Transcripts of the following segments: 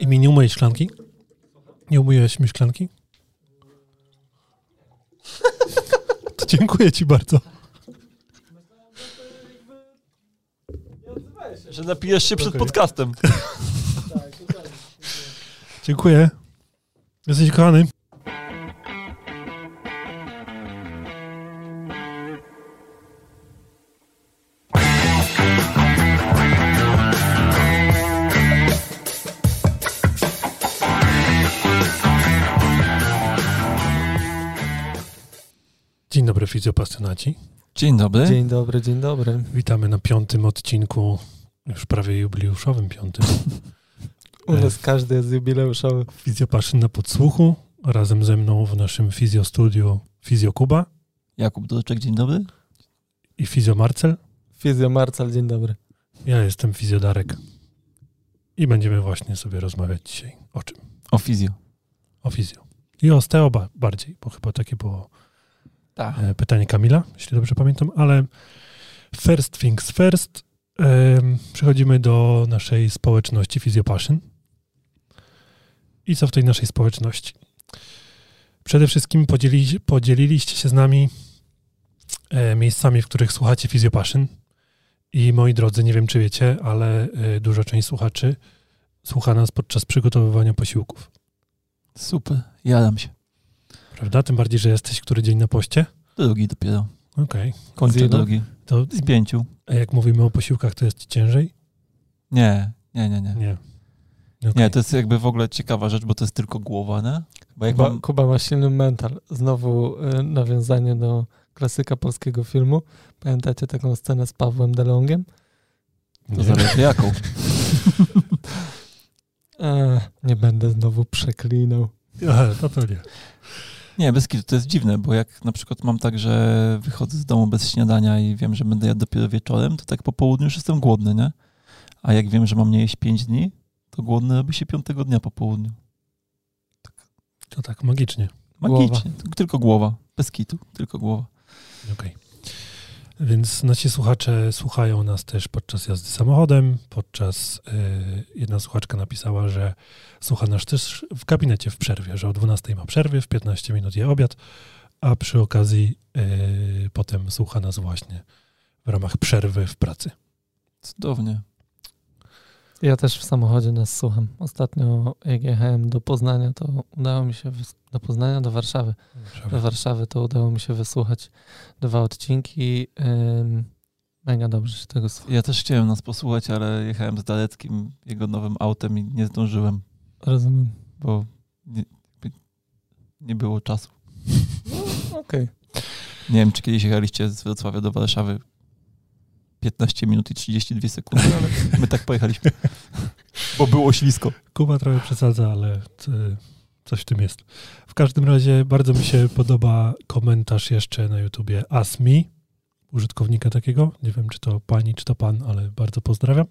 I mi nie umyjesz szklanki? Nie umyjesz mi szklanki? To dziękuję ci bardzo. Że napijesz się przed podcastem. Dziękuję. Jesteś kochany. Fizjopasjonaci. Dzień dobry. Dzień dobry, dzień dobry. Witamy na piątym odcinku, już prawie jubileuszowym piątym. U nas każdy jest jubileuszowy. Fizjopaszyn na podsłuchu. Razem ze mną w naszym fizjostudiu Fizjo Kuba Jakub Dorczek, dzień dobry. i Fizjo Marcel. Fizjo Marcal, dzień dobry. Ja jestem Fizjodarek. I będziemy właśnie sobie rozmawiać dzisiaj o czym? O fizjo. O fizjo. I o osteo ba- bardziej, bo chyba takie było Tak. e, pytanie Kamila, jeśli dobrze pamiętam, ale first things first. przechodzimy do naszej społeczności Fizjopaszyn. I co w tej naszej społeczności? Przede wszystkim podzieli, podzieliliście się z nami e, miejscami, w których słuchacie Fizjopaszyn. I moi drodzy, nie wiem czy wiecie, ale e, duża część słuchaczy słucha nas podczas przygotowywania posiłków. Super. Jadam się. Prawda? Tym bardziej, że jesteś który dzień na poście. Drugi dopiero. Okej. Kończę Zjadam. drugi. To Z pięciu. a jak mówimy o posiłkach, to jest ci ciężej? Nie, nie, nie, nie. Nie. Nie, to jest jakby w ogóle ciekawa rzecz, bo to jest tylko głowa, nie? Bo jak Kuba, mam... Kuba ma silny mental. Znowu y, nawiązanie do klasyka polskiego filmu. Pamiętacie taką scenę z Pawłem DeLongiem? To zależy jaką. Eee, nie będę znowu przeklinał. Aha, to to nie. Nie, bez kitu, to jest dziwne, bo jak na przykład mam tak, że wychodzę z domu bez śniadania i wiem, że będę jadł dopiero wieczorem, to tak po południu już jestem głodny, nie? A jak wiem, że mam nie jeść 5 dni, to głodny robi się piątego dnia po południu. To tak magicznie. Magicznie. Tylko głowa. Bez kitu. Tylko głowa. Okej. Więc nasi słuchacze słuchają nas też podczas jazdy samochodem. Podczas y, jedna słuchaczka napisała, że słucha nas też w gabinecie w przerwie, że o 12 ma przerwy, w 15 minut je obiad, a przy okazji y, potem słucha nas właśnie w ramach przerwy w pracy. Cudownie. Ja też w samochodzie nas słucham. Ostatnio jak jechałem do Poznania, to udało mi się, do Poznania, do Warszawy. Do Warszawy to udało mi się wysłuchać dwa odcinki. Mega dobrze się tego słucha. Ja też chciałem nas posłuchać, ale jechałem z Daleckim jego nowym autem i nie zdążyłem, Rozumiem. bo nie, nie było czasu. Okej. Nie wiem, czy kiedyś jechaliście z Wrocławia do Warszawy 15 minut i 32 sekundy, ale my tak pojechaliśmy, bo było ślisko. Kuba trochę przesadza, ale y, coś w tym jest. W każdym razie bardzo mi się podoba komentarz jeszcze na YouTubie Asmi, użytkownika takiego. Nie wiem, czy to pani, czy to pan, ale bardzo pozdrawiam.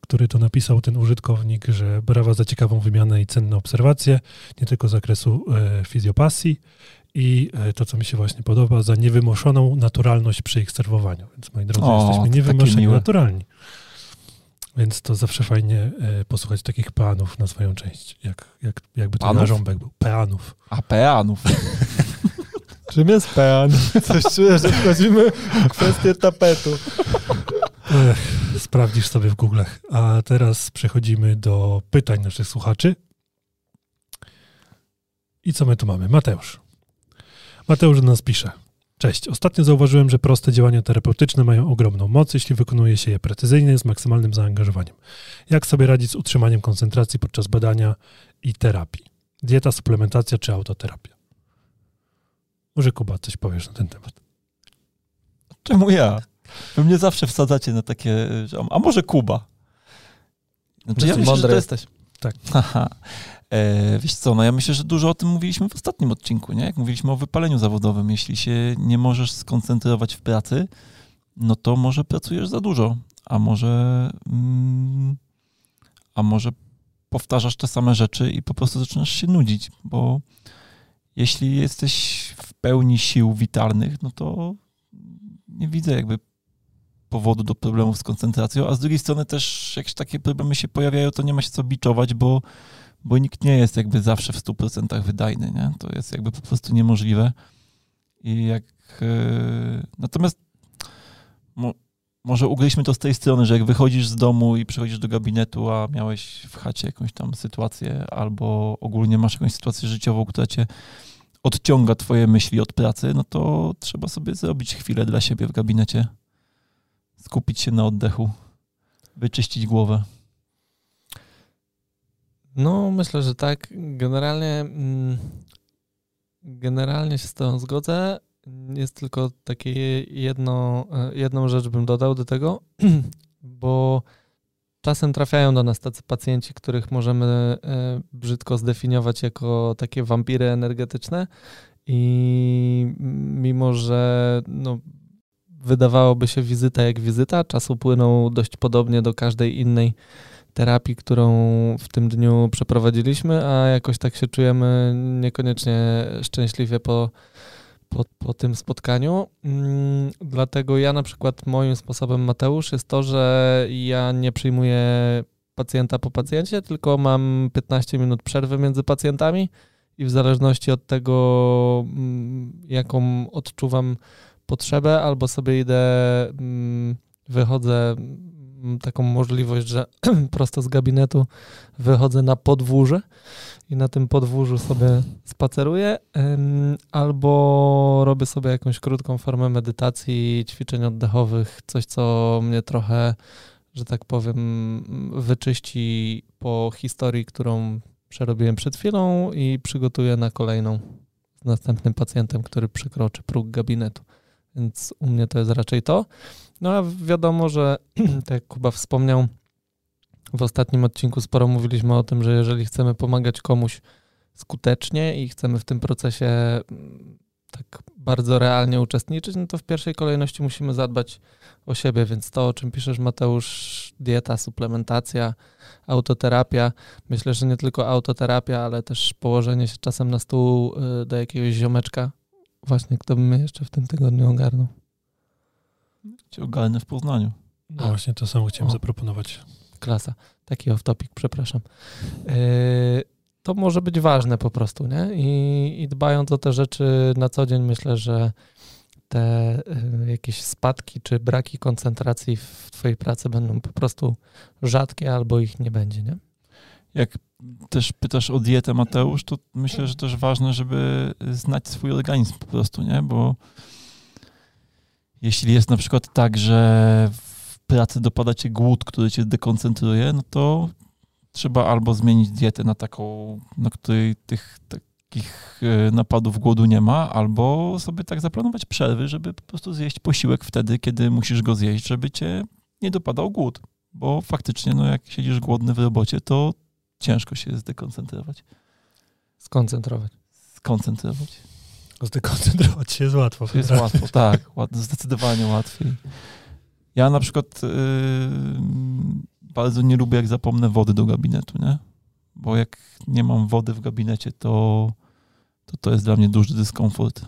Który to napisał ten użytkownik, że brawa za ciekawą wymianę i cenne obserwacje, nie tylko z zakresu e, fizjopasji i e, to, co mi się właśnie podoba, za niewymuszoną naturalność przy ich serwowaniu. Więc moi drodzy, O, jesteśmy niewymuszeni, naturalni. Więc to zawsze fajnie e, posłuchać takich peanów na swoją część. Jak, jak, jakby to Panów? jarząbek był. Peanów. A peanów. Czym jest pean? Coś czuję, że wchodzimy w kwestię tapetu. Ech, sprawdzisz sobie w Google'ach. A teraz przechodzimy do pytań naszych słuchaczy. I co my tu mamy? Mateusz. Mateusz do nas pisze. Cześć. Ostatnio zauważyłem, że proste działania terapeutyczne mają ogromną moc, jeśli wykonuje się je precyzyjnie, z maksymalnym zaangażowaniem. Jak sobie radzić z utrzymaniem koncentracji podczas badania i terapii? Dieta, suplementacja czy autoterapia? Może Kuba coś powiesz na ten temat? Czemu ja? Wy mnie zawsze wsadzacie na takie, a może Kuba? Znaczy, ja myślę, że to jest jesteś. Haha. E, wiesz co, no ja myślę, że dużo o tym mówiliśmy w ostatnim odcinku, nie? Jak mówiliśmy o wypaleniu zawodowym. Jeśli się nie możesz skoncentrować w pracy, no to może pracujesz za dużo, a może mm, a może powtarzasz te same rzeczy i po prostu zaczynasz się nudzić, bo jeśli jesteś w pełni sił witalnych, no to nie widzę jakby powodu do problemów z koncentracją, a z drugiej strony też jakieś takie problemy się pojawiają, to nie ma się co biczować, bo, bo nikt nie jest jakby zawsze w 100% wydajny, nie? To jest jakby po prostu niemożliwe. I jak... Yy, natomiast mo, może ugryźmy to z tej strony, że jak wychodzisz z domu i przychodzisz do gabinetu, a miałeś w chacie jakąś tam sytuację albo ogólnie masz jakąś sytuację życiową, która cię odciąga twoje myśli od pracy, no to trzeba sobie zrobić chwilę dla siebie w gabinecie. Skupić się na oddechu, wyczyścić głowę. No, myślę, że tak. Generalnie, mm, generalnie się z tą zgodzę. Jest tylko takie jedno, e, jedną rzecz bym dodał do tego, bo czasem trafiają do nas tacy pacjenci, których możemy e, brzydko zdefiniować jako takie wampiry energetyczne i mimo, że no, wydawałoby się wizyta jak wizyta, czas upłynął dość podobnie do każdej innej terapii, którą w tym dniu przeprowadziliśmy, a jakoś tak się czujemy niekoniecznie szczęśliwie po, po, po tym spotkaniu. Mm, dlatego ja na przykład moim sposobem Mateusz jest to, że ja nie przyjmuję pacjenta po pacjencie, tylko mam 15 minut przerwy między pacjentami i w zależności od tego, mm, jaką odczuwam potrzebę, albo sobie idę, mm, wychodzę taką możliwość, że prosto z gabinetu wychodzę na podwórze i na tym podwórzu sobie spaceruję, albo robię sobie jakąś krótką formę medytacji, ćwiczeń oddechowych, coś, co mnie trochę, że tak powiem, wyczyści po historii, którą przerobiłem przed chwilą i przygotuję na kolejną z następnym pacjentem, który przekroczy próg gabinetu. Więc u mnie to jest raczej to. No a wiadomo, że tak jak Kuba wspomniał, w ostatnim odcinku sporo mówiliśmy o tym, że jeżeli chcemy pomagać komuś skutecznie i chcemy w tym procesie mm, tak bardzo realnie uczestniczyć, no to w pierwszej kolejności musimy zadbać o siebie, więc to, o czym piszesz Mateusz, dieta, suplementacja, autoterapia, myślę, że nie tylko autoterapia, ale też położenie się czasem na stół y, do jakiegoś ziomeczka, właśnie kto by mnie jeszcze w tym tygodniu ogarnął. Cię ogarnę w Poznaniu. No właśnie to samo chciałem o. zaproponować. Klasa. Taki off-topic, przepraszam. Yy, to może być ważne po prostu, nie? I, I, dbając o te rzeczy na co dzień, myślę, że te y, jakieś spadki czy braki koncentracji w twojej pracy będą po prostu rzadkie albo ich nie będzie, nie? Jak też pytasz o dietę, Mateusz, to myślę, że też ważne, żeby znać swój organizm po prostu, nie? Bo jeśli jest na przykład tak, że w pracy dopada cię głód, który cię dekoncentruje, no to trzeba albo zmienić dietę na taką, na której tych takich e, napadów głodu nie ma, albo sobie tak zaplanować przerwy, żeby po prostu zjeść posiłek wtedy, kiedy musisz go zjeść, żeby cię nie dopadał głód. Bo faktycznie, no jak siedzisz głodny w robocie, to ciężko się zdekoncentrować. Skoncentrować. Skoncentrować. Zdekoncentrować się jest łatwo. Jest łatwo, tak. Zdecydowanie łatwiej. Ja na przykład yy, bardzo nie lubię, jak zapomnę wody do gabinetu, nie? Bo jak nie mam wody w gabinecie, to to, to jest dla mnie duży dyskomfort.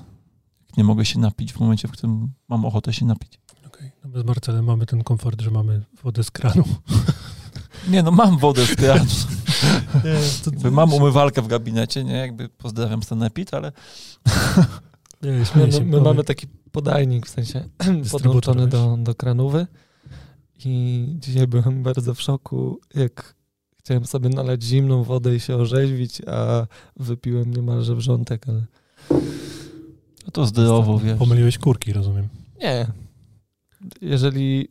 Nie mogę się napić w momencie, w którym mam ochotę się napić. Okej, okay. no z Marcelem mamy ten komfort, że mamy wodę z kranu. Nie, no mam wodę z kranu. To... Mam umywalkę w gabinecie, nie? Jakby pozdrawiam Stanepit, ale... Nie, no, my mamy taki podajnik, w sensie podłączony do, do kranówy i dzisiaj byłem bardzo w szoku, jak chciałem sobie nalać zimną wodę i się orzeźwić, a wypiłem niemalże wrzątek, ale... No to zdrowo, wiesz. Pomyliłeś kurki, rozumiem. Nie, jeżeli,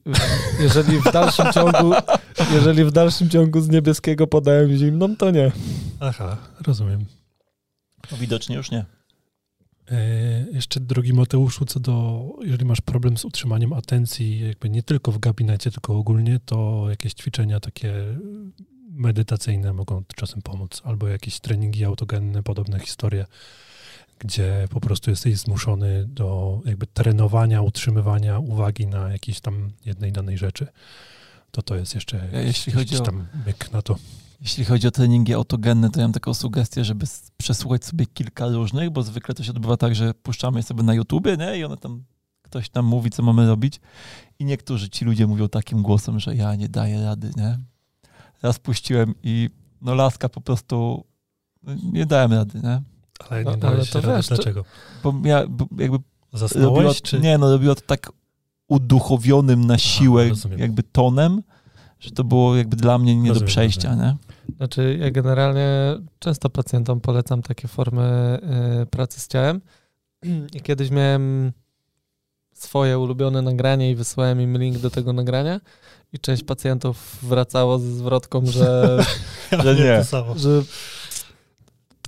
jeżeli w dalszym ciągu, jeżeli w dalszym ciągu z niebieskiego podałem zimną, to nie. Aha, rozumiem. No widocznie już nie. E, jeszcze drogi Mateuszu, co do, jeżeli masz problem z utrzymaniem atencji, jakby nie tylko w gabinecie, tylko ogólnie, to jakieś ćwiczenia takie medytacyjne mogą czasem pomóc, albo jakieś treningi autogenne, podobne historie gdzie po prostu jesteś zmuszony do jakby trenowania, utrzymywania uwagi na jakiejś tam jednej danej rzeczy, to to jest jeszcze ja, jakiś, jeśli chodzi jakiś tam myk na to. Jeśli chodzi o treningi autogenne, to ja mam taką sugestię, żeby przesłuchać sobie kilka różnych, bo zwykle to się odbywa tak, że puszczamy je sobie na YouTubie nie? i one tam ktoś nam mówi, co mamy robić i niektórzy ci ludzie mówią takim głosem, że ja nie daję rady, nie? Raz puściłem i no laska po prostu no, nie dałem rady, nie? Ale nie No, dałeś ale to rady. wiesz, to- Dlaczego? Bo, ja, bo jakby Zasnąłeś, robiła, czy... nie, no robiła to tak uduchowionym na siłę rozumiem. jakby tonem, że to było jakby dla mnie nie do Rozumiem, przejścia, nie? Znaczy, ja generalnie często pacjentom polecam takie formy y, pracy z ciałem. I kiedyś miałem swoje ulubione nagranie i wysłałem im link do tego nagrania. I część pacjentów wracało ze zwrotką, że, Ja że nie. To samo. że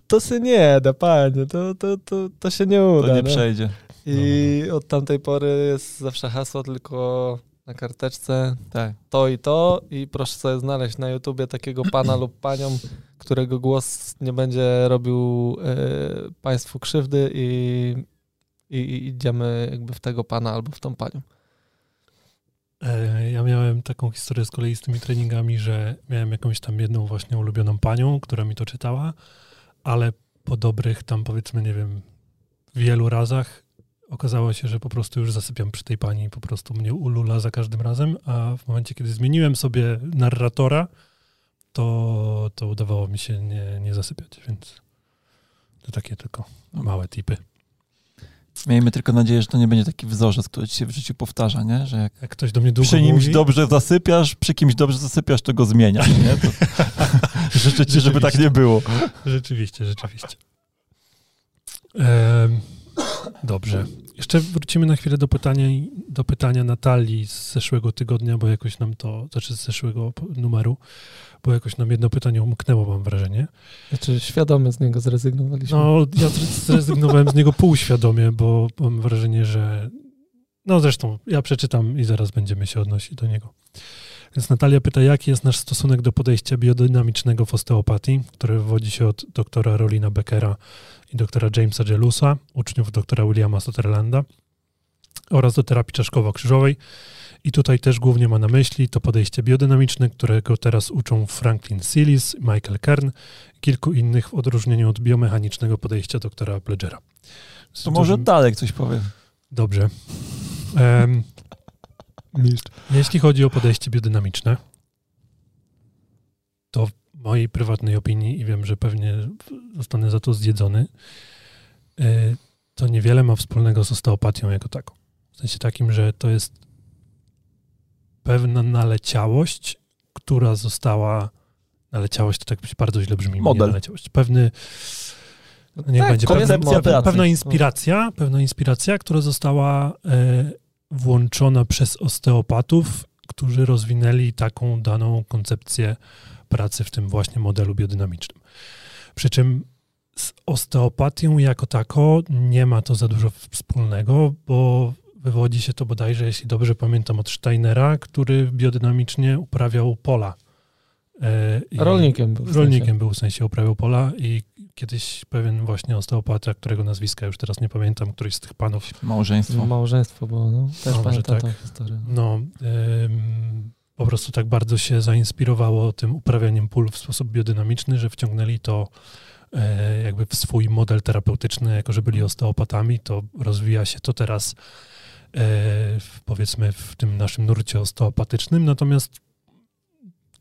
to się nie da, panie, to, to, to, to się nie uda. To nie nie? przejdzie. I od tamtej pory jest zawsze hasło tylko na karteczce Tak. to i to i proszę sobie znaleźć na YouTubie takiego pana lub panią, którego głos nie będzie robił e, państwu krzywdy i, i, i idziemy jakby w tego pana albo w tą panią. E, Ja miałem taką historię z kolei z tymi treningami, że miałem jakąś tam jedną właśnie ulubioną panią, która mi to czytała, ale po dobrych tam powiedzmy, nie wiem, wielu razach okazało się, że po prostu już zasypiam przy tej pani, po prostu mnie ulula za każdym razem, a w momencie, kiedy zmieniłem sobie narratora, to, to udawało mi się nie, nie zasypiać, więc to takie tylko małe tipy. Miejmy tylko nadzieję, że to nie będzie taki wzorzec, który ci się w życiu powtarza, nie? Że jak Jak ktoś do mnie długo przy kimś mówi, dobrze zasypiasz, przy kimś dobrze zasypiasz, to go zmieniasz, nie? To... Życzę ci, żeby tak nie było. Rzeczywiście, rzeczywiście. Em, dobrze. Jeszcze wrócimy na chwilę do pytania, do pytania Natalii z zeszłego tygodnia, bo jakoś nam to, znaczy z zeszłego numeru, bo jakoś nam jedno pytanie umknęło, mam wrażenie. Znaczy świadomie z niego zrezygnowaliśmy. No, ja zre- zrezygnowałem z niego półświadomie, bo mam wrażenie, że. No zresztą, ja przeczytam i zaraz będziemy się odnosić do niego. Więc Natalia pyta, jaki jest nasz stosunek do podejścia biodynamicznego w osteopatii, które wywodzi się od doktora Rolina Beckera i doktora Jamesa Jelusa, uczniów doktora Williama Sutherlanda, oraz do terapii czaszkowo-krzyżowej. I tutaj też głównie ma na myśli to podejście biodynamiczne, którego teraz uczą Franklin Sillis, Michael Kern i kilku innych w odróżnieniu od biomechanicznego podejścia doktora Bledgera. To może Darek coś powie. Dobrze. Em, jeśli chodzi o podejście biodynamiczne, mojej prywatnej opinii, i wiem, że pewnie zostanę za to zjedzony, y, to niewiele ma wspólnego z osteopatią jako taką. W sensie takim, że to jest pewna naleciałość, która została. Naleciałość to tak bardzo źle brzmi. Model. Naleciałość. Pewny. No Niech tak, będzie pewna, koncepcja pracy. pewna inspiracja, pewna inspiracja, która została e, włączona przez osteopatów, którzy rozwinęli taką daną koncepcję pracy w tym właśnie modelu biodynamicznym. Przy czym z osteopatią jako tako nie ma to za dużo wspólnego, bo wywodzi się to bodajże, jeśli dobrze pamiętam, od Steinera, który biodynamicznie uprawiał pola. E, i- Rolnikiem był. w sensie. Rolnikiem był w sensie uprawiał pola i kiedyś pewien właśnie osteopata, którego nazwiska już teraz nie pamiętam, któryś z tych panów, Małżeństwo. Małżeństwo było, no. Też może pamiętam tak. tą historię. no ym, po prostu tak bardzo się zainspirowało tym uprawianiem pól w sposób biodynamiczny, że wciągnęli to e, jakby w swój model terapeutyczny, jako że byli osteopatami, to rozwija się to teraz e, w, powiedzmy w tym naszym nurcie osteopatycznym, natomiast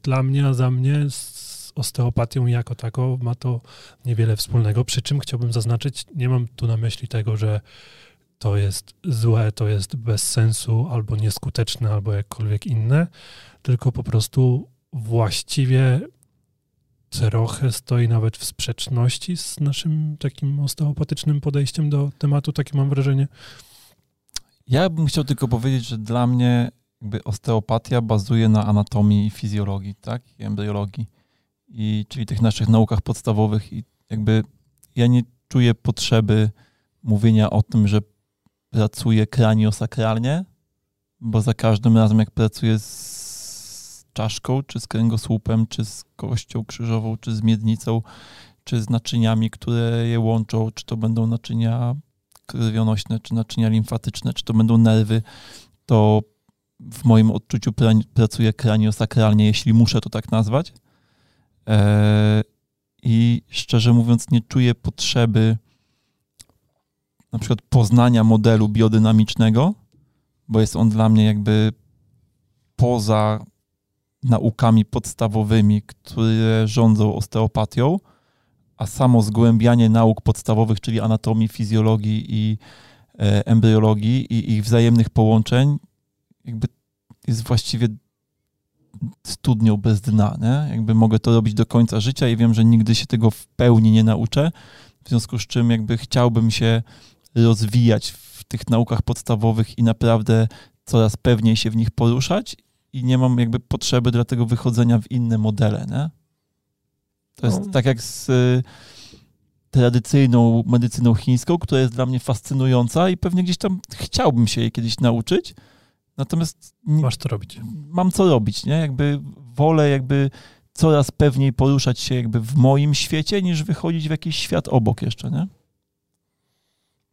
dla mnie, a za mnie z osteopatią jako taką ma to niewiele wspólnego, przy czym chciałbym zaznaczyć, nie mam tu na myśli tego, że to jest złe, to jest bez sensu, albo nieskuteczne, albo jakkolwiek inne, tylko po prostu właściwie trochę stoi nawet w sprzeczności z naszym takim osteopatycznym podejściem do tematu, takie mam wrażenie. Ja bym chciał tylko powiedzieć, że dla mnie jakby osteopatia bazuje na anatomii i fizjologii, tak? I embriologii. I, czyli tych naszych naukach podstawowych i jakby ja nie czuję potrzeby mówienia o tym, że pracuję kraniosakralnie, bo za każdym razem jak pracuję z czaszką, czy z kręgosłupem, czy z kością krzyżową, czy z miednicą, czy z naczyniami, które je łączą, czy to będą naczynia krwionośne, czy naczynia limfatyczne, czy to będą nerwy, to w moim odczuciu pra- pracuję kraniosakralnie, jeśli muszę to tak nazwać. Eee, I szczerze mówiąc, nie czuję potrzeby na przykład poznania modelu biodynamicznego, bo jest on dla mnie jakby poza naukami podstawowymi, które rządzą osteopatią, a samo zgłębianie nauk podstawowych, czyli anatomii, fizjologii i e, embryologii i ich wzajemnych połączeń, jakby jest właściwie studnią bez dna. Nie? Jakby mogę to robić do końca życia i wiem, że nigdy się tego w pełni nie nauczę, w związku z czym jakby chciałbym się rozwijać w tych naukach podstawowych i naprawdę coraz pewniej się w nich poruszać i nie mam jakby potrzeby dla tego wychodzenia w inne modele, nie? To jest no. tak jak z y, tradycyjną medycyną chińską, która jest dla mnie fascynująca i pewnie gdzieś tam chciałbym się jej kiedyś nauczyć, natomiast... Masz to robić. Mam co robić, nie? Jakby wolę jakby coraz pewniej poruszać się jakby w moim świecie, niż wychodzić w jakiś świat obok jeszcze, nie?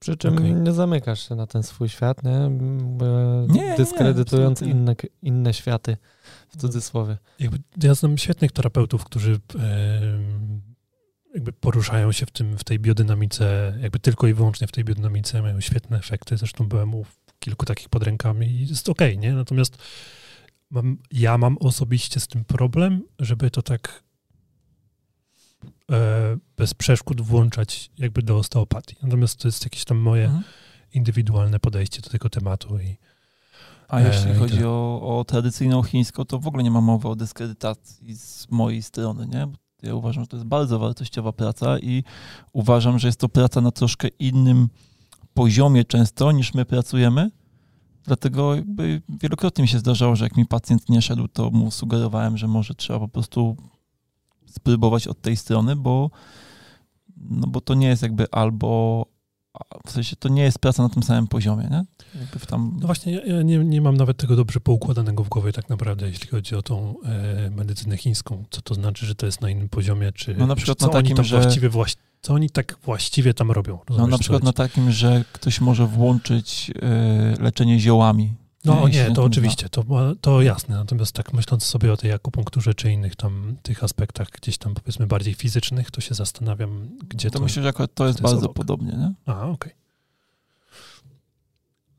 Przy czym okay. nie zamykasz się na ten swój świat, nie? nie dyskredytując nie, inne, inne światy, w cudzysłowie. Jakby ja znam świetnych terapeutów, którzy jakby poruszają się w, tym, w tej biodynamice, jakby tylko i wyłącznie w tej biodynamice, mają świetne efekty. Zresztą byłem u kilku takich pod rękami i jest okej, okay, nie? Natomiast mam, ja mam osobiście z tym problem, żeby to tak bez przeszkód włączać jakby do osteopatii. Natomiast to jest jakieś tam moje mhm. indywidualne podejście do tego tematu. I, A jeśli e, chodzi o, o, tradycyjną chińską, to w ogóle nie ma mowy o dyskredytacji z mojej strony, nie? Ja uważam, że to jest bardzo wartościowa praca i uważam, że jest to praca na troszkę innym poziomie często niż my pracujemy. Dlatego jakby wielokrotnie mi się zdarzało, że jak mi pacjent nie szedł, to mu sugerowałem, że może trzeba po prostu spróbować od tej strony, bo, no bo to nie jest jakby albo, w sensie to nie jest praca na tym samym poziomie, nie? Tam... No właśnie, ja, nie, nie mam nawet tego dobrze poukładanego w głowie tak naprawdę, jeśli chodzi o tą e, medycynę chińską. Co to znaczy, że to jest na innym poziomie, czy, no na przykład czy na takim, że... właściwie właś... co oni tak właściwie tam robią? no na przykład na takim, że ktoś może włączyć e, leczenie ziołami no nie, to oczywiście, to, to jasne. Natomiast tak myśląc sobie o tej akupunkturze czy innych tam tych aspektach gdzieś tam powiedzmy bardziej fizycznych, to się zastanawiam, gdzie to... To myślę, że akurat to jest bardzo obok. podobnie, nie? A, okej. Okay.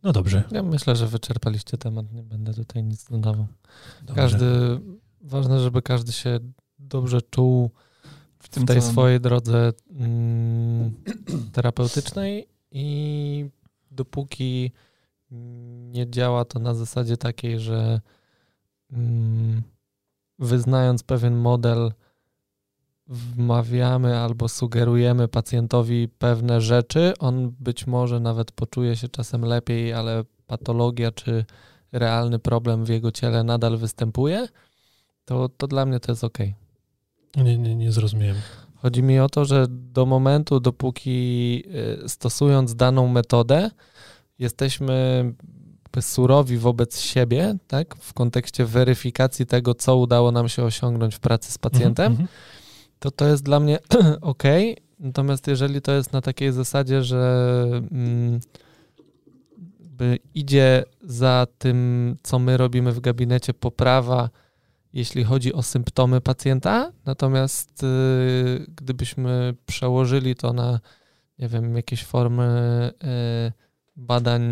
No dobrze. Ja myślę, że wyczerpaliście temat, nie będę tutaj nic dodawał. Dobrze. Każdy, ważne, żeby każdy się dobrze czuł w, tym, tej swojej drodze mm, terapeutycznej i dopóki nie działa to na zasadzie takiej, że mm, wyznając pewien model, wmawiamy albo sugerujemy pacjentowi pewne rzeczy. On być może nawet poczuje się czasem lepiej, ale patologia czy realny problem w jego ciele nadal występuje, to, to dla mnie to jest ok. Nie, nie, nie zrozumiałem. Chodzi mi o to, że do momentu, dopóki y, stosując daną metodę, jesteśmy surowi wobec siebie, tak, w kontekście weryfikacji tego, co udało nam się osiągnąć w pracy z pacjentem, mm -hmm. to to jest dla mnie ok. Natomiast jeżeli to jest na takiej zasadzie, że mm, idzie za tym, co my robimy w gabinecie, poprawa, jeśli chodzi o symptomy pacjenta, natomiast y, gdybyśmy przełożyli to na, nie wiem, jakieś formy y, badań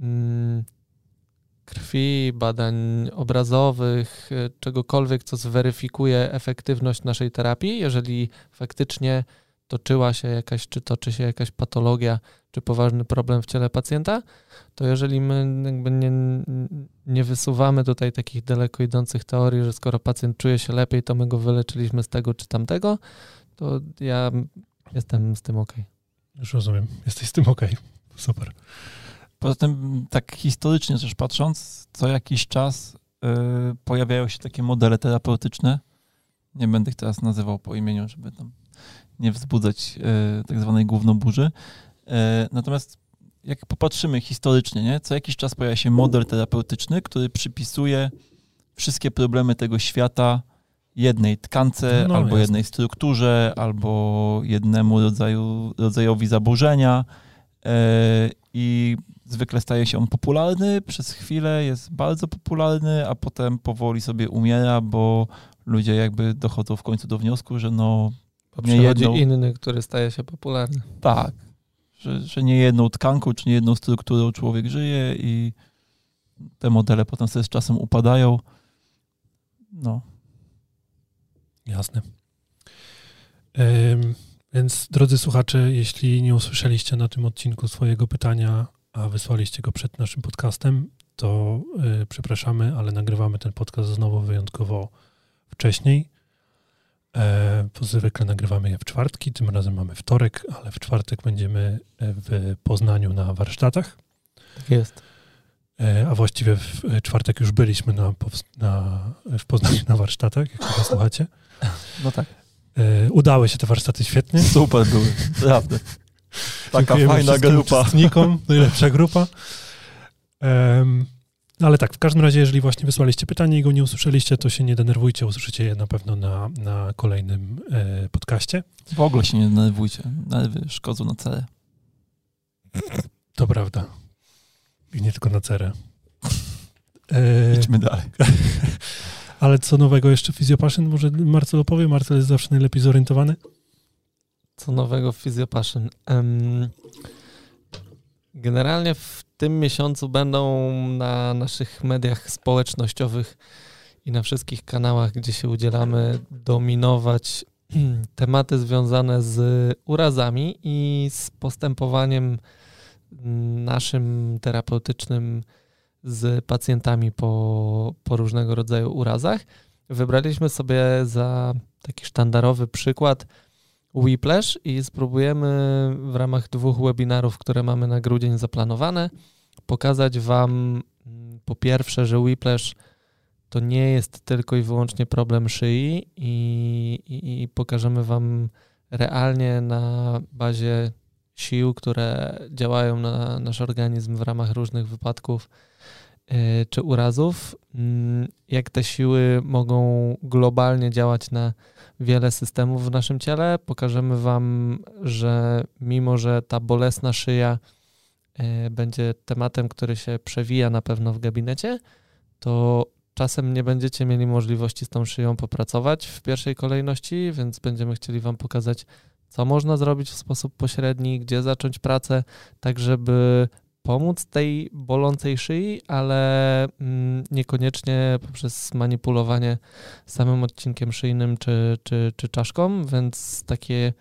mm, krwi, badań obrazowych, e, czegokolwiek, co zweryfikuje efektywność naszej terapii, jeżeli faktycznie toczyła się jakaś, czy toczy się jakaś patologia, czy poważny problem w ciele pacjenta, to jeżeli my nie, nie wysuwamy tutaj takich daleko idących teorii, że skoro pacjent czuje się lepiej, to my go wyleczyliśmy z tego czy tamtego, to ja jestem z tym ok. Już rozumiem. Jesteś z tym ok. Super. Poza tym, tak historycznie też patrząc, co jakiś czas y, pojawiają się takie modele terapeutyczne. Nie będę ich teraz nazywał po imieniu, żeby tam nie wzbudzać y, tak zwanej głównoburzy. Y, natomiast jak popatrzymy historycznie, nie, co jakiś czas pojawia się model terapeutyczny, który przypisuje wszystkie problemy tego świata jednej tkance, no, albo jasne. jednej strukturze, albo jednemu rodzaju, rodzajowi zaburzenia. I zwykle staje się on popularny, przez chwilę jest bardzo popularny, a potem powoli sobie umiera, bo ludzie jakby dochodzą w końcu do wniosku, że no... nie jedną... inny, który staje się popularny. Tak, że, że nie jedną tkanką, czy nie jedną strukturą człowiek żyje i te modele potem sobie z czasem upadają. No. Jasne. Ym, więc drodzy słuchacze, jeśli nie usłyszeliście na tym odcinku swojego pytania, a wysłaliście go przed naszym podcastem, to y, przepraszamy, ale nagrywamy ten podcast znowu wyjątkowo wcześniej. E, zwykle nagrywamy je w czwartki, tym razem mamy wtorek, ale w czwartek będziemy w Poznaniu na warsztatach. Tak jest. E, a właściwie w czwartek już byliśmy na, na, w Poznaniu na warsztatach, jak słuchacie. No tak. E, udały się te warsztaty świetnie. Super były, naprawdę. Taka Dziękujemy fajna grupa. uczestnikom, najlepsza grupa. Um, ale tak, w każdym razie, jeżeli właśnie wysłaliście pytanie i go nie usłyszeliście, to się nie denerwujcie, usłyszycie je na pewno na, na kolejnym e, podcaście. W ogóle się nie denerwujcie, nerwy szkodzą na cerę. To prawda. I nie tylko na cerę. E, Idźmy dalej. ale co nowego jeszcze Physiopassion? Może Marcel opowie? Marcel jest zawsze najlepiej zorientowany. Co nowego w Physiopassion? Um, generalnie w tym miesiącu będą na naszych mediach społecznościowych i na wszystkich kanałach, gdzie się udzielamy, dominować tematy związane z urazami i z postępowaniem naszym terapeutycznym z pacjentami po, po różnego rodzaju urazach. Wybraliśmy sobie za taki sztandarowy przykład Whiplash i spróbujemy w ramach dwóch webinarów, które mamy na grudzień zaplanowane, pokazać Wam mm, po pierwsze, że Whiplash to nie jest tylko i wyłącznie problem szyi i, i, i pokażemy Wam realnie na bazie sił, które działają na nasz organizm w ramach różnych wypadków czy urazów, yy, jak te siły mogą globalnie działać na wiele systemów w naszym ciele. Pokażemy Wam, że mimo, że ta bolesna szyja yy, będzie tematem, który się przewija na pewno w gabinecie, to czasem nie będziecie mieli możliwości z tą szyją popracować w pierwszej kolejności, więc będziemy chcieli Wam pokazać, co można zrobić w sposób pośredni, gdzie zacząć pracę, tak żeby pomóc tej bolącej szyi, ale mm, niekoniecznie poprzez manipulowanie samym odcinkiem szyjnym czy, czy, czy czaszką, więc takie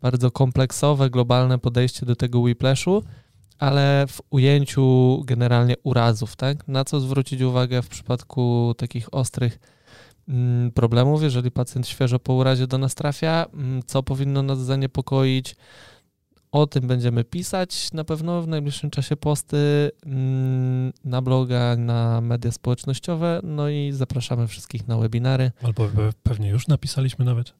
bardzo kompleksowe, globalne podejście do tego whiplashu, ale w ujęciu generalnie urazów, tak? Na co zwrócić uwagę w przypadku takich ostrych mm, problemów, jeżeli pacjent świeżo po urazie do nas trafia, mm, co powinno nas zaniepokoić, o tym będziemy pisać na pewno w najbliższym czasie posty mm, na bloga, na media społecznościowe, no i zapraszamy wszystkich na webinary. Albo pewnie już napisaliśmy nawet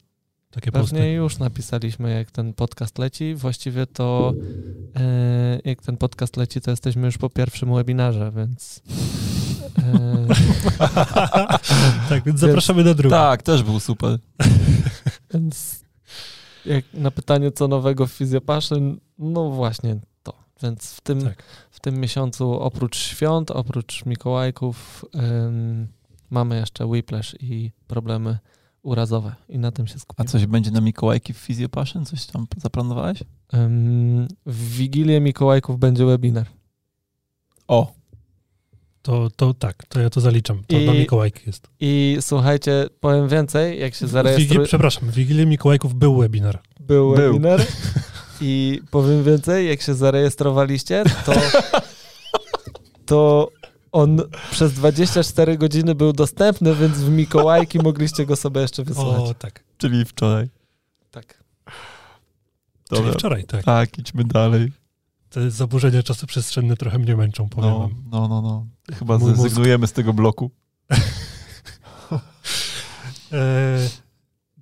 takie Pewnie posty. już napisaliśmy, jak ten podcast leci. Właściwie to e, jak ten podcast leci, to jesteśmy już po pierwszym webinarze, więc... E, tak, więc zapraszamy na drugi. Tak, też był super. Więc jak na pytanie, co nowego w Physiopassion, no właśnie to. Więc w tym, Tak. w tym miesiącu oprócz świąt, oprócz Mikołajków ym, mamy jeszcze Whiplash i problemy urazowe i na tym się A skupimy. coś będzie na Mikołajki w Physiopassion? Coś tam zaplanowałeś? Ym, w Wigilię Mikołajków będzie webinar. O, To, to tak, to ja to zaliczam. To I- na Mikołajki jest. I słuchajcie, powiem więcej, jak się Wigi- zarejestruje... przepraszam, w Wigilię Mikołajków był webinar. Był Był. webinar. I powiem więcej, jak się zarejestrowaliście, to, to on przez 24 godziny był dostępny, więc w Mikołajki mogliście go sobie jeszcze wysłać. O, tak. czyli wczoraj. Tak. Czyli Dobra. wczoraj, tak. Tak, idźmy dalej. Te zaburzenia czasoprzestrzenne trochę mnie męczą, powiem No, wam. no, no, no. Chyba Mój mózg. zrezygnujemy z tego bloku. E,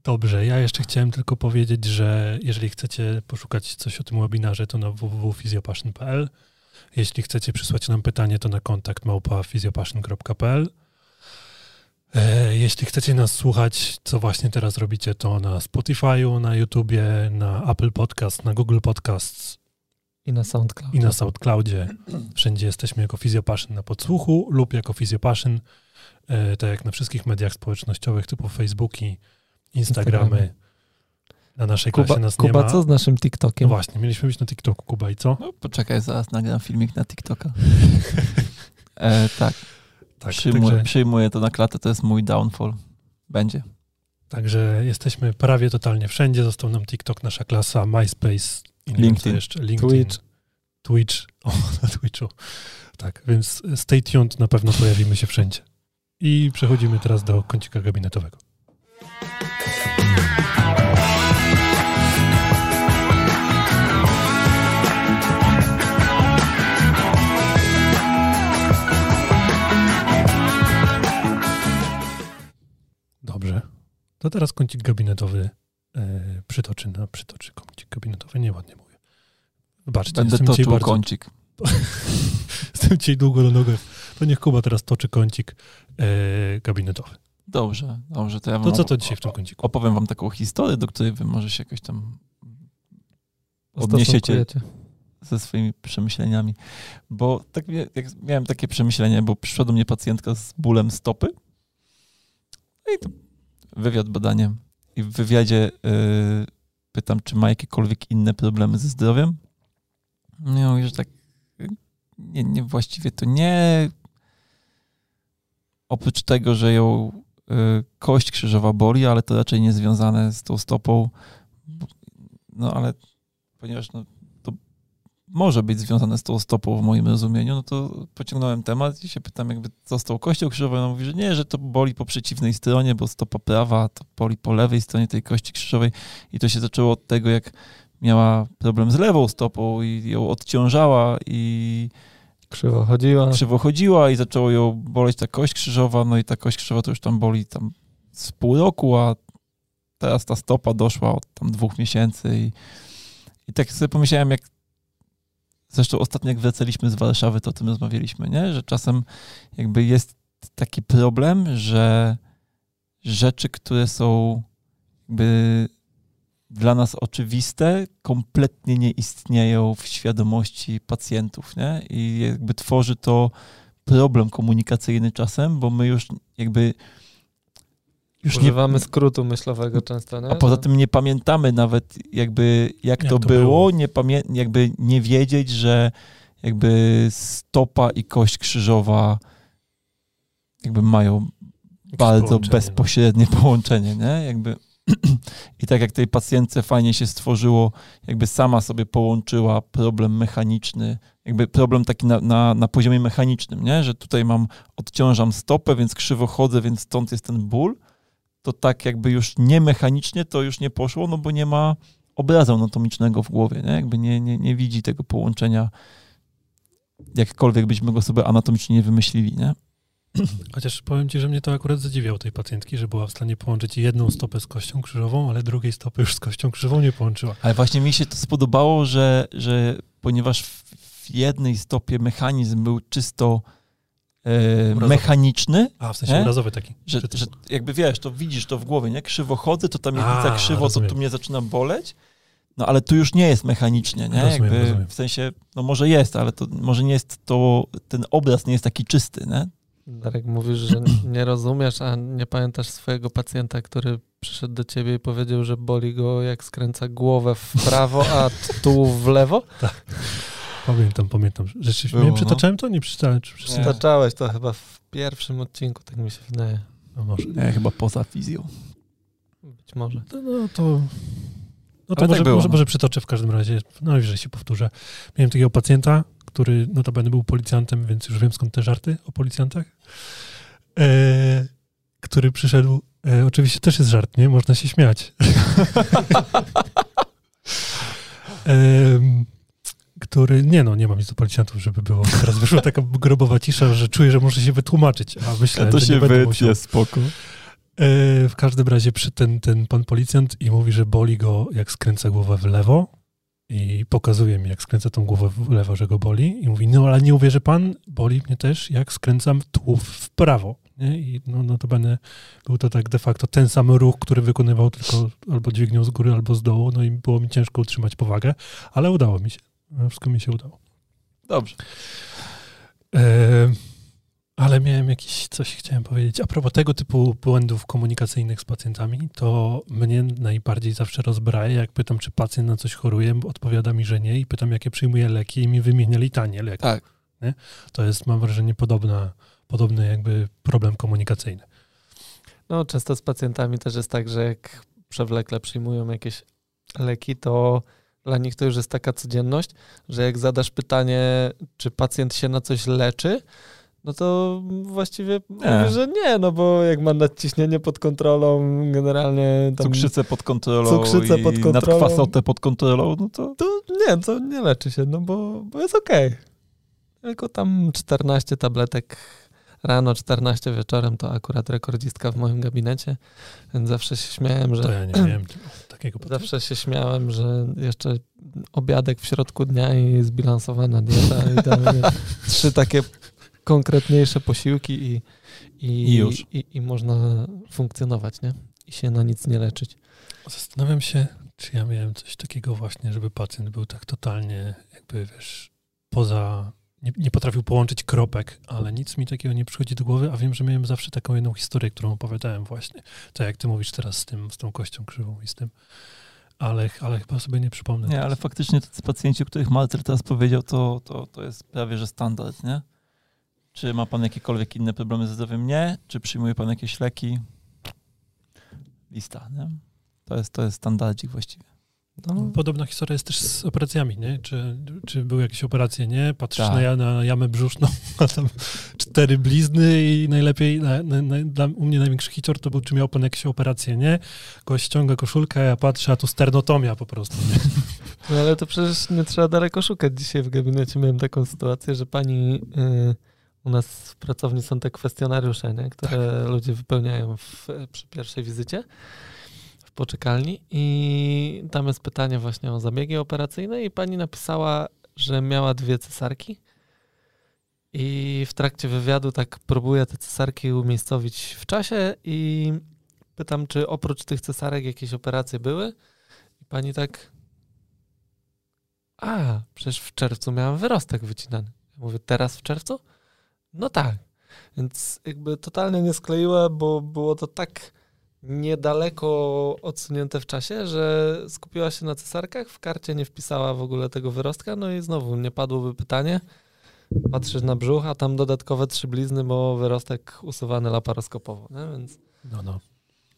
dobrze, ja jeszcze chciałem tylko powiedzieć, że jeżeli chcecie poszukać coś o tym webinarze, to na www.physiopassion.pl. Jeśli chcecie przysłać nam pytanie, to na kontakt małpa physiopassion.pl. E, jeśli chcecie nas słuchać, co właśnie teraz robicie, to na Spotify'u, na YouTubie, na Apple Podcast, na Google Podcasts I na SoundCloud. i na SoundCloudzie. Wszędzie jesteśmy jako Physiopassion na podsłuchu lub jako Physiopassion, e, tak jak na wszystkich mediach społecznościowych typu Facebooki, Instagramy. Instagramy. Na naszej klasie Kuba, nas nie Kuba ma. co z naszym No TikTokiem? właśnie, mieliśmy być na TikToku, Kuba i co? No, poczekaj, zaraz nagram filmik na TikToka. E, tak. Tak, Przyjmuję, także, przyjmuję to na klatę, to jest mój downfall. Będzie. także jesteśmy prawie totalnie wszędzie. Został nam TikTok, nasza klasa, MySpace, i nie wiem, co LinkedIn. jeszcze, LinkedIn, Twitch. Twitch. O, na Twitchu. Tak, więc stay tuned, na pewno pojawimy się wszędzie. I przechodzimy teraz do kącika gabinetowego. Dobrze. To teraz kącik gabinetowy przytoczy na przytoczy kącik gabinetowy. Nieładnie mówię. Wybaczcie, Będę toczył bardzo kącik. Jestem dzisiaj długo na nogach. To niech Kuba teraz toczy kącik e, gabinetowy. Dobrze, dobrze. To ja To co to dzisiaj w tym kąciku? Opowiem wam taką historię, do której wy może się jakoś tam Odniesiecie- ze swoimi przemyśleniami. Bo tak jak miałem takie przemyślenie, bo przyszła do mnie pacjentka z bólem stopy. No i to wywiad, badanie. I w wywiadzie y, pytam, czy ma jakiekolwiek inne problemy ze zdrowiem. No mówię, że tak nie, nie, właściwie to nie. Oprócz tego, że ją y, kość krzyżowa boli, ale to raczej nie związane z tą stopą. No ale ponieważ no, może być związane z tą stopą w moim rozumieniu, no to pociągnąłem temat i się pytam jakby co z tą kością krzyżową. No mówi, że nie, że to boli po przeciwnej stronie, bo stopa prawa to boli po lewej stronie tej kości krzyżowej i to się zaczęło od tego, jak miała problem z lewą stopą i ją odciążała i Krzywo chodziła. krzywo chodziła i zaczęło ją boleć ta kość krzyżowa, no i ta kość krzyżowa to już tam boli tam z pół roku, a teraz ta stopa doszła od tam dwóch miesięcy i, i tak sobie pomyślałem, jak zresztą ostatnio jak wracaliśmy z Warszawy, to o tym rozmawialiśmy, nie? że czasem jakby jest taki problem, że rzeczy, które są jakby dla nas oczywiste, kompletnie nie istnieją w świadomości pacjentów, nie? I jakby tworzy to problem komunikacyjny czasem, bo my już jakby już nie, Używamy skrótu myślowego często, nie? a poza tym nie pamiętamy nawet jakby jak, Jak to, to było, było. Nie pamię- jakby nie wiedzieć, że jakby stopa i kość krzyżowa jakby mają bardzo połączenie, no. bezpośrednie połączenie, nie? Jakby i tak jak tej pacjentce fajnie się stworzyło, jakby sama sobie połączyła problem mechaniczny, jakby problem taki na, na, na poziomie mechanicznym, nie? Że tutaj mam, odciążam stopę, więc krzywo chodzę, więc stąd jest ten ból, to tak jakby już nie mechanicznie to już nie poszło, no bo nie ma obrazu anatomicznego w głowie, nie? Jakby nie, nie, nie widzi tego połączenia, jakkolwiek byśmy go sobie anatomicznie nie wymyślili, nie? Chociaż powiem ci, że mnie to akurat zadziwiało tej pacjentki, że była w stanie połączyć jedną stopę z kością krzyżową, ale drugiej stopy już z kością krzyżową nie połączyła. Ale właśnie mi się to spodobało, że, że ponieważ w, w jednej stopie mechanizm był czysto e, Obrazowy. mechaniczny, A, w sensie Nie? obrazowy taki. że, że jakby wiesz, to widzisz to w głowie, nie? Krzywo chodzę, to ta miednica A, krzywo, rozumiem. to tu mnie zaczyna boleć. No ale tu już nie jest mechanicznie, nie? Rozumiem, jakby rozumiem. w sensie, no może jest, ale to może nie jest to, ten obraz nie jest taki czysty, nie? Darek, mówisz, że nie rozumiesz, a nie pamiętasz swojego pacjenta, który przyszedł do ciebie i powiedział, że boli go jak skręca głowę w prawo, a tu w lewo? Pamiętam, pamiętam. Rzeczywiście, Było, nie no. przytaczałem to? Nie przeczytałem. Czy przeczytałem? Zacząłeś to chyba w pierwszym odcinku, tak mi się wydaje. No może. Nie, chyba poza fizją. Być może. To, no to, no to Ale może, tak było, może, no. może przytoczę w każdym razie. No że się powtórzę. Miałem takiego pacjenta, który notabene był policjantem, więc już wiem skąd te żarty o policjantach. E, który przyszedł, e, oczywiście też jest żart, nie? Można się śmiać. Em, który, nie no, nie mam nic do policjantów, żeby było. Teraz wyszła taka grobowa cisza, że czuję, że muszę się wytłumaczyć, a myślę, że nie będę musiał. spoko. E, w każdym razie przy ten, ten pan policjant i mówi, że boli go, jak skręca głowę w lewo i pokazuje mi, jak skręca tą głowę w lewo, że go boli i mówi, no ale nie uwierzy pan, boli mnie też, jak skręcam tułów w prawo. Nie? I no, no to będę, był to tak de facto ten sam ruch, który wykonywał tylko albo dźwignią z góry, albo z dołu, no i było mi ciężko utrzymać powagę, ale udało mi się. Wszystko mi się udało. Dobrze. E, ale miałem jakiś, coś chciałem powiedzieć. A propos tego typu błędów komunikacyjnych z pacjentami, to mnie najbardziej zawsze rozbraja, jak pytam, czy pacjent na coś choruje, odpowiada mi, że nie i pytam, jakie przyjmuje leki i mi wymienia litanie leków. Tak. Nie? To jest, mam wrażenie, podobna, podobny jakby problem komunikacyjny. No, często z pacjentami też jest tak, że jak przewlekle przyjmują jakieś leki, to dla nich to już jest taka codzienność, że jak zadasz pytanie, czy pacjent się na coś leczy, no to właściwie mówię, że nie, no bo jak ma nadciśnienie pod kontrolą, generalnie tam cukrzycę pod kontrolą cukrzycę pod kontrolą, nadkwasotę pod kontrolą, no to... to nie, to nie leczy się, no bo, bo jest okej. Okay. Tylko tam 14 tabletek rano, 14 wieczorem to akurat rekordzistka w moim gabinecie, więc zawsze się śmiałem, że... To ja nie wiem takiego Zawsze się śmiałem, że jeszcze obiadek w środku dnia i zbilansowana dieta i tam trzy takie konkretniejsze posiłki i, i, I już. I, I, można funkcjonować, nie? I się na nic nie leczyć. Zastanawiam się, czy ja miałem coś takiego właśnie, żeby pacjent był tak totalnie jakby, wiesz, poza nie, nie, potrafił połączyć kropek, ale nic mi takiego nie przychodzi do głowy, a wiem, że miałem zawsze taką jedną historię, którą opowiadałem właśnie. Tak jak ty mówisz teraz z tym, z tą kością krzywą i z tym. Ale, ale chyba sobie nie przypomnę. Nie, ale faktycznie tacy pacjenci, o których Malter teraz powiedział, to, to, to jest prawie, że standard, nie? Czy ma pan jakiekolwiek inne problemy ze zdrowiem? Nie. Czy przyjmuje pan jakieś leki? Lista, nie? To jest, to jest standardzik właściwie. No. Podobna historia jest też z operacjami, nie? Czy, czy były jakieś operacje, nie? Patrzysz tak. na, na jamę brzuszną, a tam cztery blizny i najlepiej, na, na, na, dla, u mnie największy hicior to był, czy miał pan jakieś operacje, nie? Gość ściąga koszulkę, ja patrzę, a tu sternotomia po prostu, nie? No ale to przecież nie trzeba daleko szukać. Dzisiaj w gabinecie miałem taką sytuację, że pani... Yy, u nas w pracowni są te kwestionariusze, nie? które tak. ludzie wypełniają w, przy pierwszej wizycie poczekalni i tam jest pytanie właśnie o zabiegi operacyjne i pani napisała, że miała dwie cesarki i w trakcie wywiadu tak próbuje te cesarki umiejscowić w czasie i pytam, czy oprócz tych cesarek jakieś operacje były i pani tak a, przecież w czerwcu miałam wyrostek wycinany. Mówię, teraz w czerwcu? No tak. Więc jakby totalnie nie skleiła, bo było to tak niedaleko odsunięte w czasie, że skupiła się na cesarkach, w karcie nie wpisała w ogóle tego wyrostka, no i znowu nie padłoby pytanie. Patrzysz na brzuch, a tam dodatkowe trzy blizny, bo wyrostek usuwany laparoskopowo, nie? więc... No, no.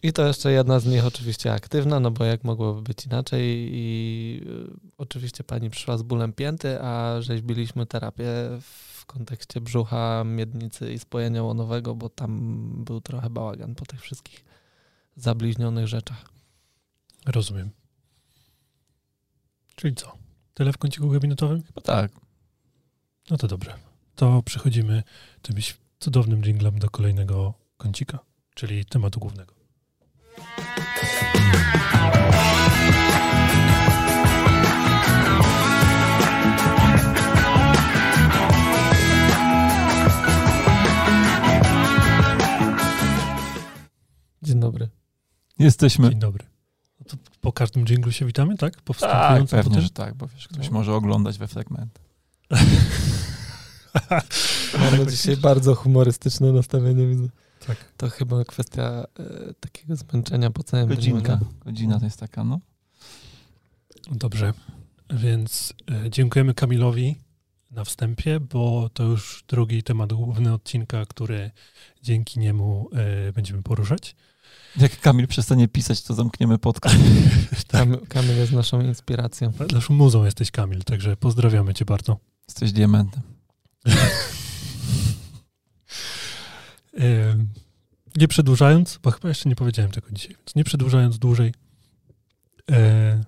I to jeszcze jedna z nich oczywiście aktywna, no bo jak mogłoby być inaczej i y, oczywiście pani przyszła z bólem pięty, a rzeźbiliśmy terapię w kontekście brzucha, miednicy i spojenia łonowego, bo tam był trochę bałagan po tych wszystkich zabliźnionych rzeczach. Rozumiem. Czyli co? Tyle w kąciku gabinetowym? Chyba tak. No to dobrze. To przechodzimy tym cudownym jinglem do kolejnego kącika, czyli tematu głównego. Dzień dobry. Jesteśmy. Dzień dobry. No po każdym dżinglu się witamy, tak? Po tak, pewnie, że tak, bo wiesz, ktoś no. może oglądać we fragment. Mamy dzisiaj bardzo humorystyczne nastawienie, widzę. Tak. To chyba kwestia e, takiego zmęczenia po całym Godzinka. Dniu, Godzina to jest taka, no. Dobrze, więc e, dziękujemy Kamilowi na wstępie, bo to już drugi temat główny odcinka, który dzięki niemu e, będziemy poruszać. Jak Kamil przestanie pisać, to zamkniemy podcast. tak. Kamil jest naszą inspiracją. Naszą muzą jesteś, Kamil, także pozdrawiamy cię bardzo. Jesteś diamentem. nie przedłużając, bo chyba jeszcze nie powiedziałem tego dzisiaj, więc nie przedłużając dłużej, e,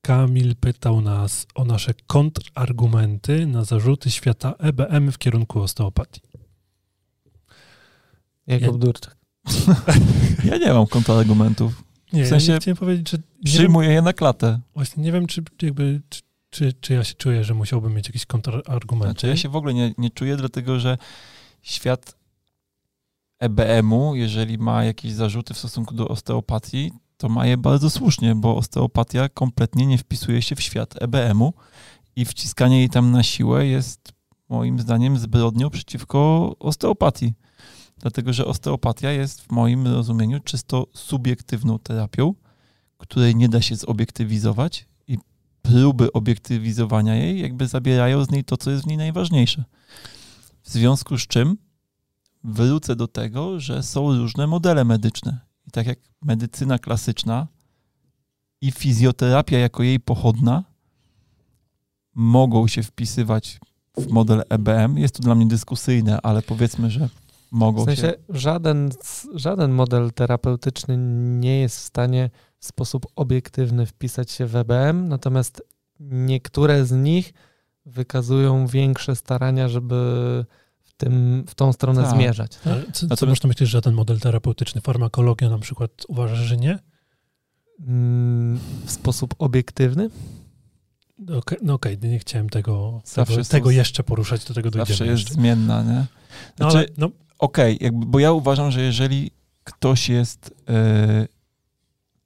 Kamil pytał nas o nasze kontrargumenty na zarzuty świata EBM w kierunku osteopatii. Jak ja, Durczak. Ja nie mam kontrargumentów. Nie, w sensie ja chciałem powiedzieć, że... Przyjmuję je na klatę. Właśnie nie wiem, czy jakby... Czy, czy, czy ja się czuję, że musiałbym mieć jakieś kontrargumenty? Znaczy ja się w ogóle nie, nie czuję, dlatego że świat EBM-u, jeżeli ma jakieś zarzuty w stosunku do osteopatii, to ma je bardzo słusznie, bo osteopatia kompletnie nie wpisuje się w świat EBM-u i wciskanie jej tam na siłę jest moim zdaniem zbrodnią przeciwko osteopatii. Dlatego, że osteopatia jest w moim rozumieniu czysto subiektywną terapią, której nie da się zobiektywizować i próby obiektywizowania jej jakby zabierają z niej to, co jest w niej najważniejsze. W związku z czym wrócę do tego, że są różne modele medyczne. I tak jak medycyna klasyczna i fizjoterapia jako jej pochodna mogą się wpisywać w model EBM. Jest to dla mnie dyskusyjne, ale powiedzmy, że mogą w sensie się. Żaden, żaden model terapeutyczny nie jest w stanie w sposób obiektywny wpisać się w EBM, natomiast niektóre z nich wykazują większe starania, żeby w, tym, w tą stronę Tak. zmierzać. Tak? Ale co, co Natomiast- można myśleć, że ten model terapeutyczny, farmakologia na przykład uważasz, że nie? Mm, W sposób obiektywny? No Okej, no okej, nie chciałem tego, tego, tego jeszcze poruszać, do tego dojdziemy Zawsze jest jeszcze. zmienna, nie? No, Znaczy, ale, no, Okej, jakby, bo ja uważam, że jeżeli ktoś jest e,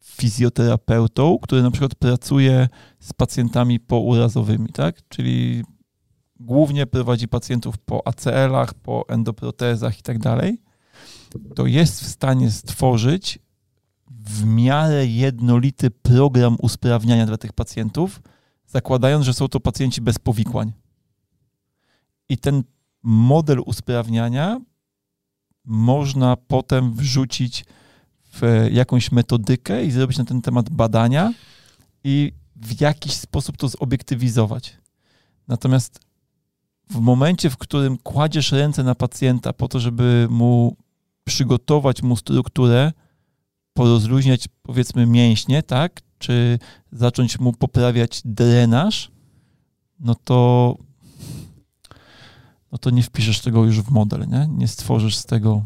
fizjoterapeutą, który na przykład pracuje z pacjentami pourazowymi, tak? Czyli głównie prowadzi pacjentów po ACL-ach, po endoprotezach i tak dalej, to jest w stanie stworzyć w miarę jednolity program usprawniania dla tych pacjentów, zakładając, że są to pacjenci bez powikłań. I ten model usprawniania można potem wrzucić w jakąś metodykę i zrobić na ten temat badania i w jakiś sposób to zobiektywizować. Natomiast w momencie, w którym kładziesz ręce na pacjenta po to, żeby mu przygotować mu strukturę, porozluźniać powiedzmy mięśnie, tak, czy zacząć mu poprawiać drenaż, no to no to nie wpiszesz tego już w model, nie? Nie stworzysz z tego.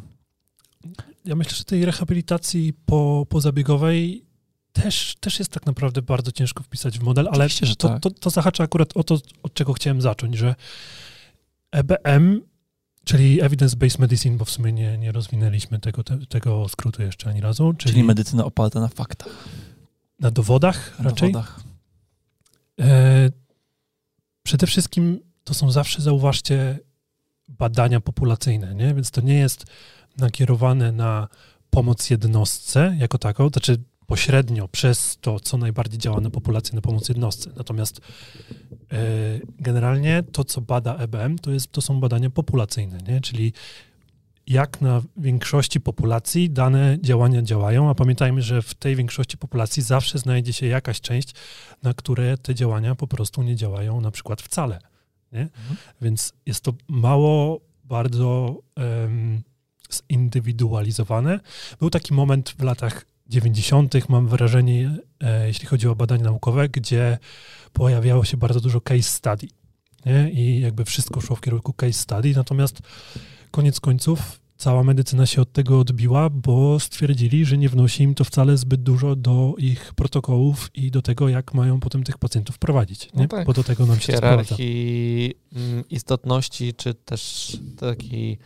ja myślę, że tej rehabilitacji po, pozabiegowej też, też jest tak naprawdę bardzo ciężko wpisać w model, ale Oczywiście, że to, tak. to, to zahacza akurat o to, od czego chciałem zacząć, że EBM, czyli Evidence-Based Medicine, bo w sumie nie, nie rozwinęliśmy tego, te, tego skrótu jeszcze ani razu, czyli, Czyli medycyna oparta na faktach, na dowodach na raczej. dowodach. E, przede wszystkim to są zawsze, zauważcie, badania populacyjne, nie? Więc to nie jest nakierowane na pomoc jednostce jako taką, to znaczy pośrednio przez to, co najbardziej działa na populację, na pomoc jednostce. Natomiast e, generalnie to, co bada EBM, to, jest, to są badania populacyjne, nie? Czyli jak na większości populacji dane działania działają, a pamiętajmy, że w tej większości populacji zawsze znajdzie się jakaś część, na które te działania po prostu nie działają na przykład wcale. Nie? Mhm. Więc jest to mało bardzo em, zindywidualizowane. Był taki moment w latach 90., mam wrażenie, e, jeśli chodzi o badania naukowe, gdzie pojawiało się bardzo dużo case study. Nie? I jakby wszystko szło w kierunku case study, natomiast koniec końców cała medycyna się od tego odbiła, bo stwierdzili, że nie wnosi im to wcale zbyt dużo do ich protokołów i do tego, jak mają potem tych pacjentów prowadzić. Nie? No tak. Bo do tego nam W się to sprowadza. hierarchii mm, istotności, czy też takiej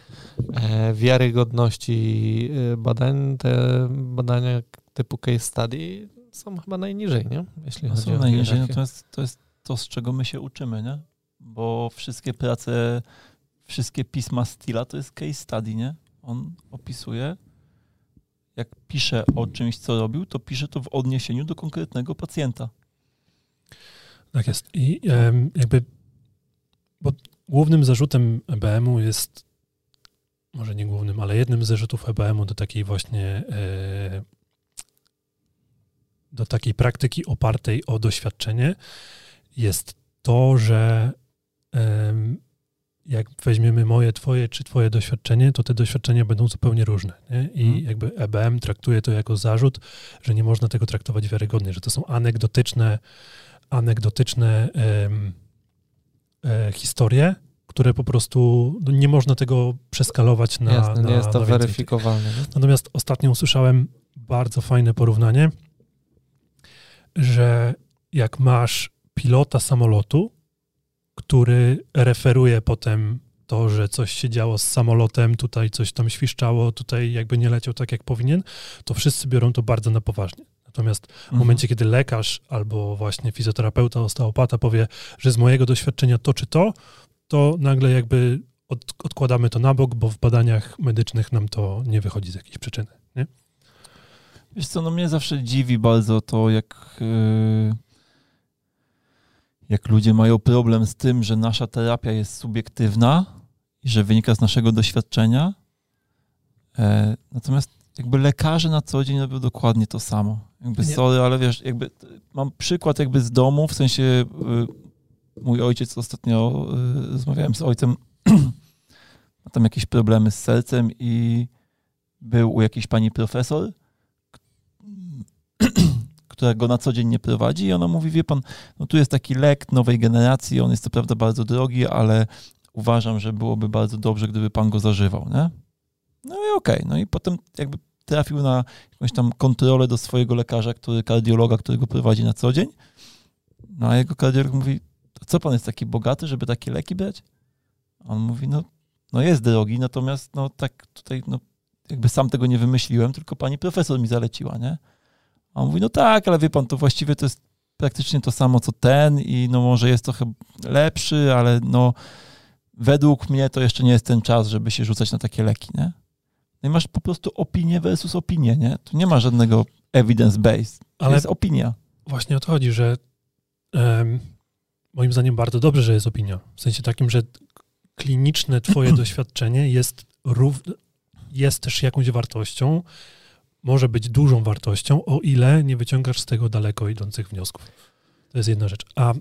e, wiarygodności e, badań, te badania typu case study są chyba najniżej, nie? Jeśli No chodzi są o najniżej, hierarchię. natomiast to jest to, z czego my się uczymy, nie? Bo wszystkie prace, wszystkie pisma Stila to jest case study, nie? On opisuje, jak pisze o czymś, co robił, to pisze to w odniesieniu do konkretnego pacjenta. Tak jest. I jakby, bo głównym zarzutem EBM-u jest, może nie głównym, ale jednym z zarzutów EBM-u do takiej właśnie, e, do takiej praktyki opartej o doświadczenie jest to, że jak weźmiemy moje, twoje czy twoje doświadczenie, to te doświadczenia będą zupełnie różne. Nie? I Mhm. jakby EBM traktuje to jako zarzut, że nie można tego traktować wiarygodnie, że to są anegdotyczne anegdotyczne em, e, historie, które po prostu no, nie można tego przeskalować na. Jasne, na nie jest to weryfikowalne. Natomiast ostatnio usłyszałem bardzo fajne porównanie, że jak masz pilota samolotu, który referuje potem to, że coś się działo z samolotem, tutaj coś tam świszczało, tutaj jakby nie leciał tak, jak powinien, to wszyscy biorą to bardzo na poważnie. Natomiast w momencie, kiedy lekarz albo właśnie fizjoterapeuta, osteopata powie, że z mojego doświadczenia to czy to, to nagle jakby od, odkładamy to na bok, bo w badaniach medycznych nam to nie wychodzi z jakiejś przyczyny. Nie? Wiesz co, no mnie zawsze dziwi bardzo to, jak yy, jak ludzie mają problem z tym, że nasza terapia jest subiektywna i że wynika z naszego doświadczenia. E, natomiast jakby lekarze na co dzień robią dokładnie to samo. Jakby Nie. sorry, ale wiesz, jakby mam przykład jakby z domu, w sensie y, mój ojciec ostatnio y, rozmawiałem z ojcem, ma tam jakieś problemy z sercem i był u jakiejś pani profesor, która go na co dzień nie prowadzi i ona mówi, wie pan, no tu jest taki lek nowej generacji, on jest co prawda bardzo drogi, ale uważam, że byłoby bardzo dobrze, gdyby pan go zażywał, nie? No i okej, no i potem jakby trafił na jakąś tam kontrolę do swojego lekarza, który, kardiologa, który go prowadzi na co dzień. No a jego kardiolog mówi, co pan jest taki bogaty, żeby takie leki brać? On mówi, no, no jest drogi, natomiast no tak tutaj, no jakby sam tego nie wymyśliłem, tylko pani profesor mi zaleciła, nie? A on mówi, no tak, ale wie pan, to właściwie to jest praktycznie to samo co ten i no może jest trochę lepszy, ale no według mnie to jeszcze nie jest ten czas, żeby się rzucać na takie leki, nie? No i masz po prostu opinię versus opinię, nie? Tu nie ma żadnego evidence-based. Ale jest opinia. właśnie o to chodzi, że em, moim zdaniem bardzo dobrze, że jest opinia. W sensie takim, że kliniczne twoje doświadczenie jest, rów, jest też jakąś wartością, może być dużą wartością, o ile nie wyciągasz z tego daleko idących wniosków. To jest jedna rzecz. A e,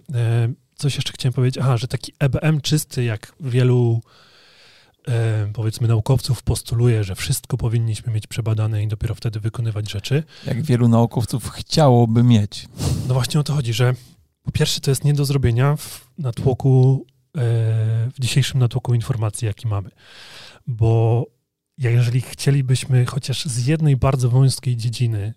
coś jeszcze chciałem powiedzieć, aha, że taki EBM czysty, jak wielu e, powiedzmy naukowców postuluje, że wszystko powinniśmy mieć przebadane i dopiero wtedy wykonywać rzeczy, Jak wielu naukowców chciałoby mieć. no właśnie o to chodzi, że po pierwsze to jest nie do zrobienia w natłoku, e, w dzisiejszym natłoku informacji, jaki mamy. Bo jeżeli chcielibyśmy chociaż z jednej bardzo wąskiej dziedziny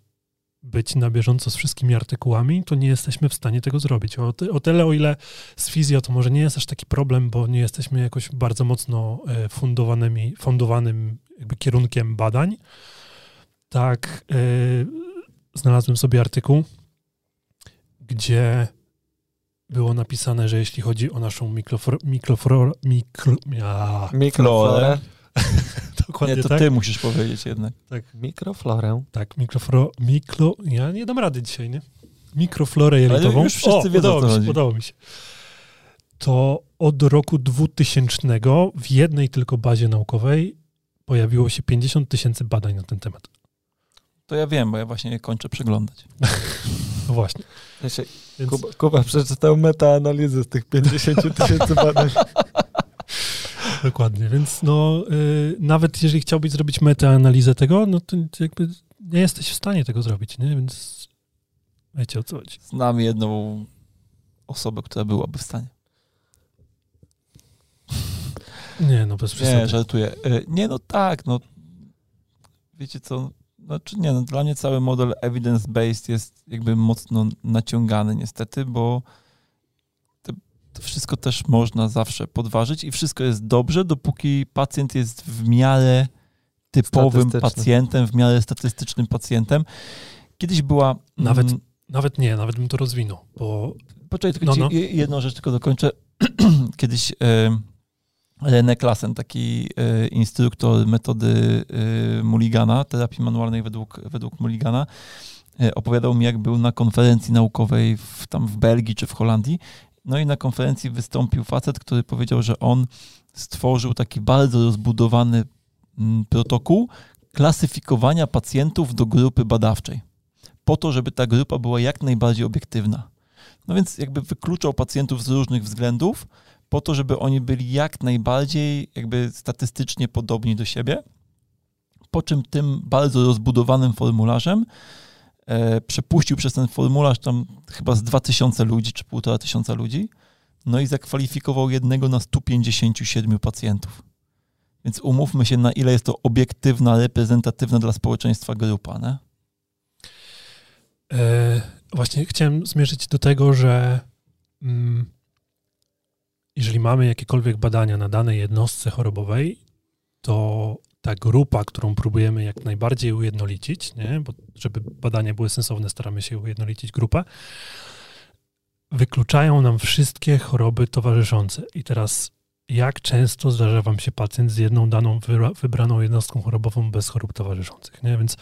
być na bieżąco z wszystkimi artykułami, to nie jesteśmy w stanie tego zrobić. O, o tyle, o ile z fizjo to może nie jest aż taki problem, bo nie jesteśmy jakoś bardzo mocno e, fundowanymi, fundowanym kierunkiem badań, tak e, znalazłem sobie artykuł, gdzie było napisane, że jeśli chodzi o naszą mikroflorę, mikro, ja, Mikroflorę. Dokładnie Nie, to tak, ty musisz powiedzieć jednak. Mikroflorę. tak, mikrofro, mikro, ja nie dam rady dzisiaj, nie? Mikroflorę jelitową. już wszyscy o, wiedzą, o udało co mi się, udało mi się. To od roku 2000 w jednej tylko bazie naukowej pojawiło się 50 tysięcy badań na ten temat. To ja wiem, bo ja właśnie je kończę przeglądać. No właśnie. Wiecie, Więc, Kuba, Kuba przeczytał metaanalizę z tych 50 tysięcy badań. Dokładnie, więc no, y, nawet jeżeli chciałbyś zrobić metaanalizę tego, no to jakby nie jesteś w stanie tego zrobić, nie? Więc wiecie o co chodzi. Znam jedną osobę, która byłaby w stanie. Nie, no bez przesady. Nie, żartuję. E, Nie, no tak, no wiecie co, znaczy nie, no dla mnie cały model evidence-based jest jakby mocno naciągany niestety, bo to, wszystko też można zawsze podważyć i wszystko jest dobrze, dopóki pacjent jest w miarę typowym pacjentem, w miarę statystycznym pacjentem. Kiedyś była... Nawet- mm, Nawet nie, nawet bym to rozwinął, bo Poczekaj, tylko No, no. je- jedną rzecz tylko dokończę. Kiedyś e, René Klassen, taki e, instruktor metody e, Mulligana, terapii manualnej według, według Mulligana, e, opowiadał mi, jak był na konferencji naukowej w, tam w Belgii czy w Holandii. No i na konferencji wystąpił facet, który powiedział, że on stworzył taki bardzo rozbudowany mm, protokół klasyfikowania pacjentów do grupy badawczej. Po to, żeby ta grupa była jak najbardziej obiektywna. No więc jakby wykluczał pacjentów z różnych względów, po to, żeby oni byli jak najbardziej jakby statystycznie podobni do siebie. Po czym tym bardzo rozbudowanym formularzem e, przepuścił przez ten formularz tam chyba z 2000 ludzi czy półtora tysiąca ludzi, no i zakwalifikował jednego na 157 pacjentów. Więc umówmy się, na ile jest to obiektywna, reprezentatywna dla społeczeństwa grupa, nie? e, właśnie chciałem zmierzyć do tego, że mm, jeżeli mamy jakiekolwiek badania na danej jednostce chorobowej, to ta grupa, którą próbujemy jak najbardziej ujednolicić, nie? bo żeby badania były sensowne, staramy się ujednolicić grupę, wykluczają nam wszystkie choroby towarzyszące. I teraz, jak często zdarza Wam się pacjent z jedną daną wybra- wybraną jednostką chorobową bez chorób towarzyszących? Nie? Więc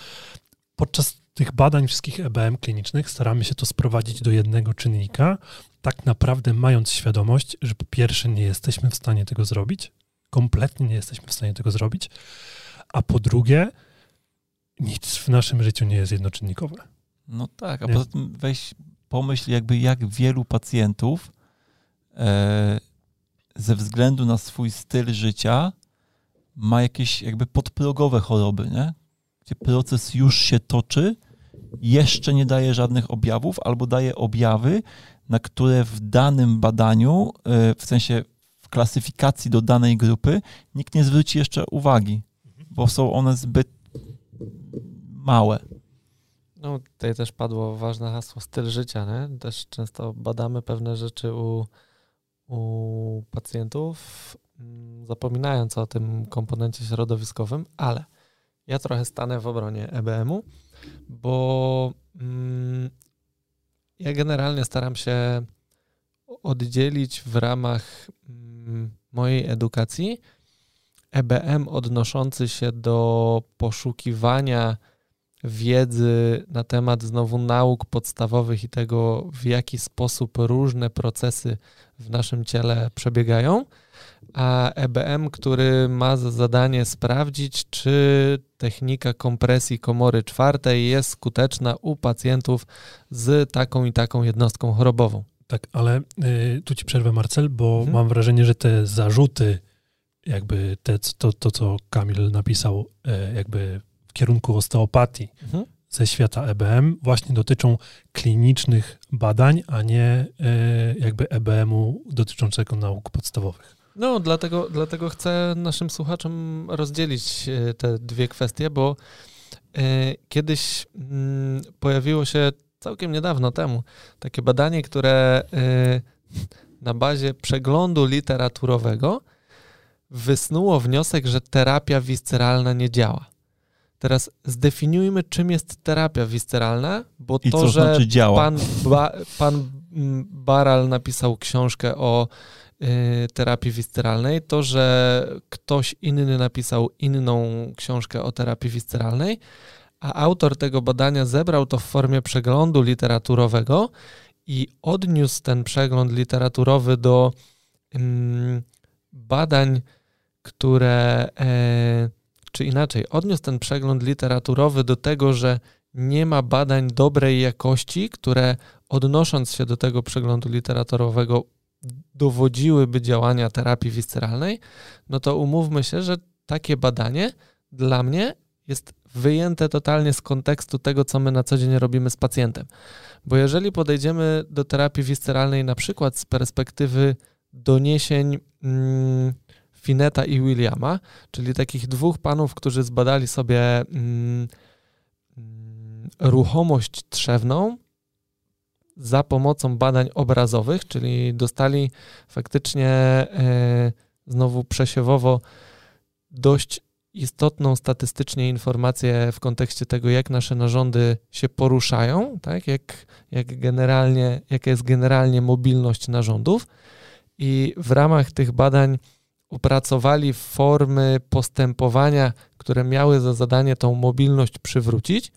podczas tych badań wszystkich EBM klinicznych staramy się to sprowadzić do jednego czynnika, tak naprawdę mając świadomość, że po pierwsze nie jesteśmy w stanie tego zrobić, kompletnie nie jesteśmy w stanie tego zrobić, a po drugie nic w naszym życiu nie jest jednoczynnikowe. No tak, a nie? poza tym weź pomyśl jakby jak wielu pacjentów e, ze względu na swój styl życia ma jakieś jakby podprogowe choroby, nie? gdzie proces już się toczy, jeszcze nie daje żadnych objawów, albo daje objawy, na które w danym badaniu, e, w sensie klasyfikacji do danej grupy, nikt nie zwróci jeszcze uwagi, bo są one zbyt małe. No, tutaj też padło ważne hasło styl życia, nie? Też często badamy pewne rzeczy u, u pacjentów, mm, zapominając o tym komponencie środowiskowym, ale ja trochę stanę w obronie EBM-u, bo mm, ja generalnie staram się oddzielić w ramach mm, mojej edukacji EBM odnoszący się do poszukiwania wiedzy na temat znowu nauk podstawowych i tego, w jaki sposób różne procesy w naszym ciele przebiegają, a EBM, który ma za zadanie sprawdzić, czy technika kompresji komory czwartej jest skuteczna u pacjentów z taką i taką jednostką chorobową. Tak, ale y, tu ci przerwę, Marcel, bo mhm. mam wrażenie, że te zarzuty, jakby te, to, to, co Kamil napisał, y, jakby w kierunku osteopatii mhm. ze świata EBM, właśnie dotyczą klinicznych badań, a nie y, jakby EBM-u dotyczącego nauk podstawowych. No, dlatego, dlatego chcę naszym słuchaczom rozdzielić e, te dwie kwestie, bo kiedyś mm, pojawiło się całkiem niedawno temu takie badanie, które e, na bazie przeglądu literaturowego wysnuło wniosek, że terapia wisceralna nie działa. Teraz zdefiniujmy, czym jest terapia wisceralna, bo I to, że znaczy pan, ba, pan Baral napisał książkę o Y, terapii wisceralnej, to, że ktoś inny napisał inną książkę o terapii wisceralnej, a autor tego badania zebrał to w formie przeglądu literaturowego i odniósł ten przegląd literaturowy do mm, badań, które, e, czy inaczej, odniósł ten przegląd literaturowy do tego, że nie ma badań dobrej jakości, które odnosząc się do tego przeglądu literaturowego dowodziłyby działania terapii wisceralnej, no to umówmy się, że takie badanie dla mnie jest wyjęte totalnie z kontekstu tego, co my na co dzień robimy z pacjentem. Bo jeżeli podejdziemy do terapii wisceralnej na przykład z perspektywy doniesień mm, Fineta i Williama, czyli takich dwóch panów, którzy zbadali sobie mm, mm ruchomość trzewną za pomocą badań obrazowych, czyli dostali faktycznie e, znowu przesiewowo dość istotną statystycznie informację w kontekście tego, jak nasze narządy się poruszają, tak? jak, jak generalnie, jaka jest generalnie mobilność narządów. I w ramach tych badań opracowali formy postępowania, które miały za zadanie tą mobilność przywrócić,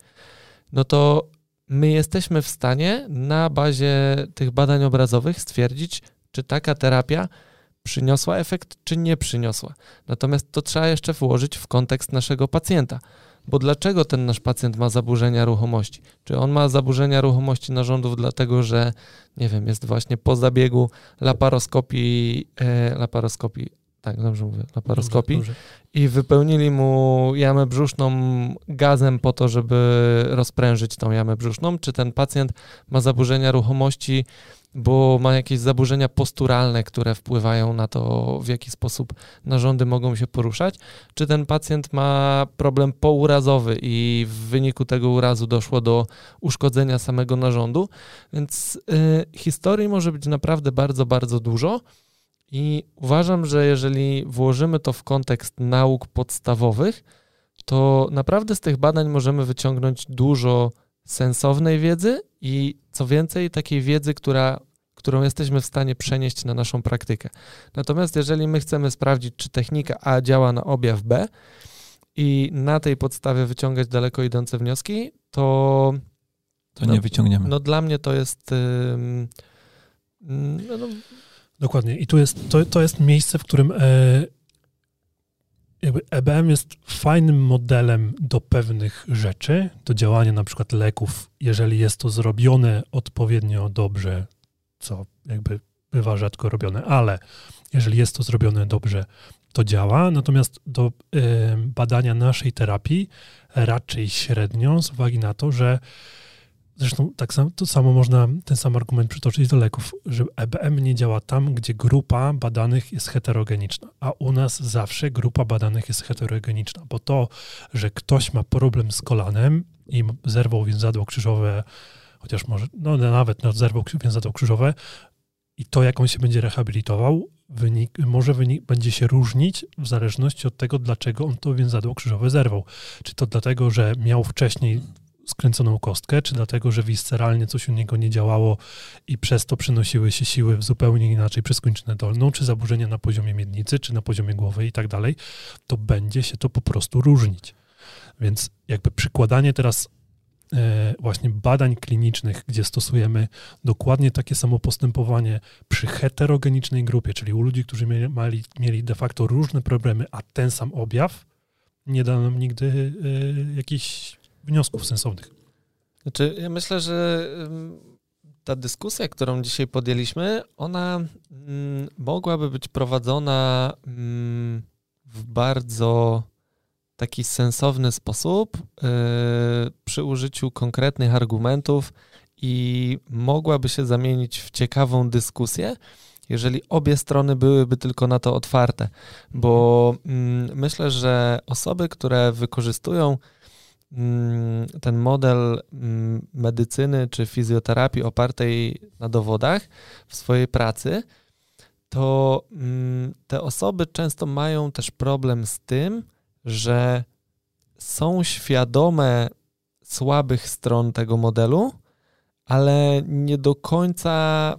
no to my jesteśmy w stanie na bazie tych badań obrazowych stwierdzić, czy taka terapia przyniosła efekt, czy nie przyniosła. Natomiast to trzeba jeszcze włożyć w kontekst naszego pacjenta. Bo dlaczego ten nasz pacjent ma zaburzenia ruchomości? Czy on ma zaburzenia ruchomości narządów dlatego, że nie wiem, jest właśnie po zabiegu laparoskopii, e, laparoskopii tak, dobrze mówię, laparoskopii dobrze, dobrze. i wypełnili mu jamę brzuszną gazem po to, żeby rozprężyć tą jamę brzuszną, czy ten pacjent ma zaburzenia ruchomości, bo ma jakieś zaburzenia posturalne, które wpływają na to, w jaki sposób narządy mogą się poruszać, czy ten pacjent ma problem pourazowy i w wyniku tego urazu doszło do uszkodzenia samego narządu, więc y, historii może być naprawdę bardzo, bardzo dużo. I uważam, że jeżeli włożymy to w kontekst nauk podstawowych, to naprawdę z tych badań możemy wyciągnąć dużo sensownej wiedzy i co więcej, takiej wiedzy, która, którą jesteśmy w stanie przenieść na naszą praktykę. Natomiast jeżeli my chcemy sprawdzić, czy technika A działa na objaw B i na tej podstawie wyciągać daleko idące wnioski, to. To no, nie wyciągniemy. No dla mnie to jest. no, no. Dokładnie. I tu jest, to, to jest miejsce, w którym e, jakby EBM jest fajnym modelem do pewnych rzeczy, do działania na przykład leków, jeżeli jest to zrobione odpowiednio dobrze, co jakby bywa rzadko robione, ale jeżeli jest to zrobione dobrze, to działa. Natomiast do y, badania naszej terapii raczej średnio, z uwagi na to, że Zresztą tak samo, to samo można ten sam argument przytoczyć do leków, że EBM nie działa tam, gdzie grupa badanych jest heterogeniczna, a u nas zawsze grupa badanych jest heterogeniczna, bo to, że ktoś ma problem z kolanem i zerwał więzadło krzyżowe, chociaż może, no nawet no, zerwał więzadło krzyżowe i to, jak on się będzie rehabilitował, wynik, może wynik, będzie się różnić w zależności od tego, dlaczego on to więzadło krzyżowe zerwał. Czy to dlatego, że miał wcześniej skręconą kostkę, czy dlatego, że visceralnie coś u niego nie działało i przez to przenosiły się siły w zupełnie inaczej przez kończynę dolną, czy zaburzenia na poziomie miednicy, czy na poziomie głowy i tak dalej, to będzie się to po prostu różnić. Więc jakby przykładanie teraz e, właśnie badań klinicznych, gdzie stosujemy dokładnie takie samo postępowanie przy heterogenicznej grupie, czyli u ludzi, którzy mieli, mieli de facto różne problemy, a ten sam objaw, nie da nam nigdy y, jakichś wniosków sensownych. Znaczy, ja myślę, że ta dyskusja, którą dzisiaj podjęliśmy, ona mm, mogłaby być prowadzona mm, w bardzo taki sensowny sposób yy, przy użyciu konkretnych argumentów i mogłaby się zamienić w ciekawą dyskusję, jeżeli obie strony byłyby tylko na to otwarte, bo mm, myślę, że osoby, które wykorzystują ten model mm, medycyny czy fizjoterapii opartej na dowodach w swojej pracy, to mm, te osoby często mają też problem z tym, że są świadome słabych stron tego modelu, ale nie do końca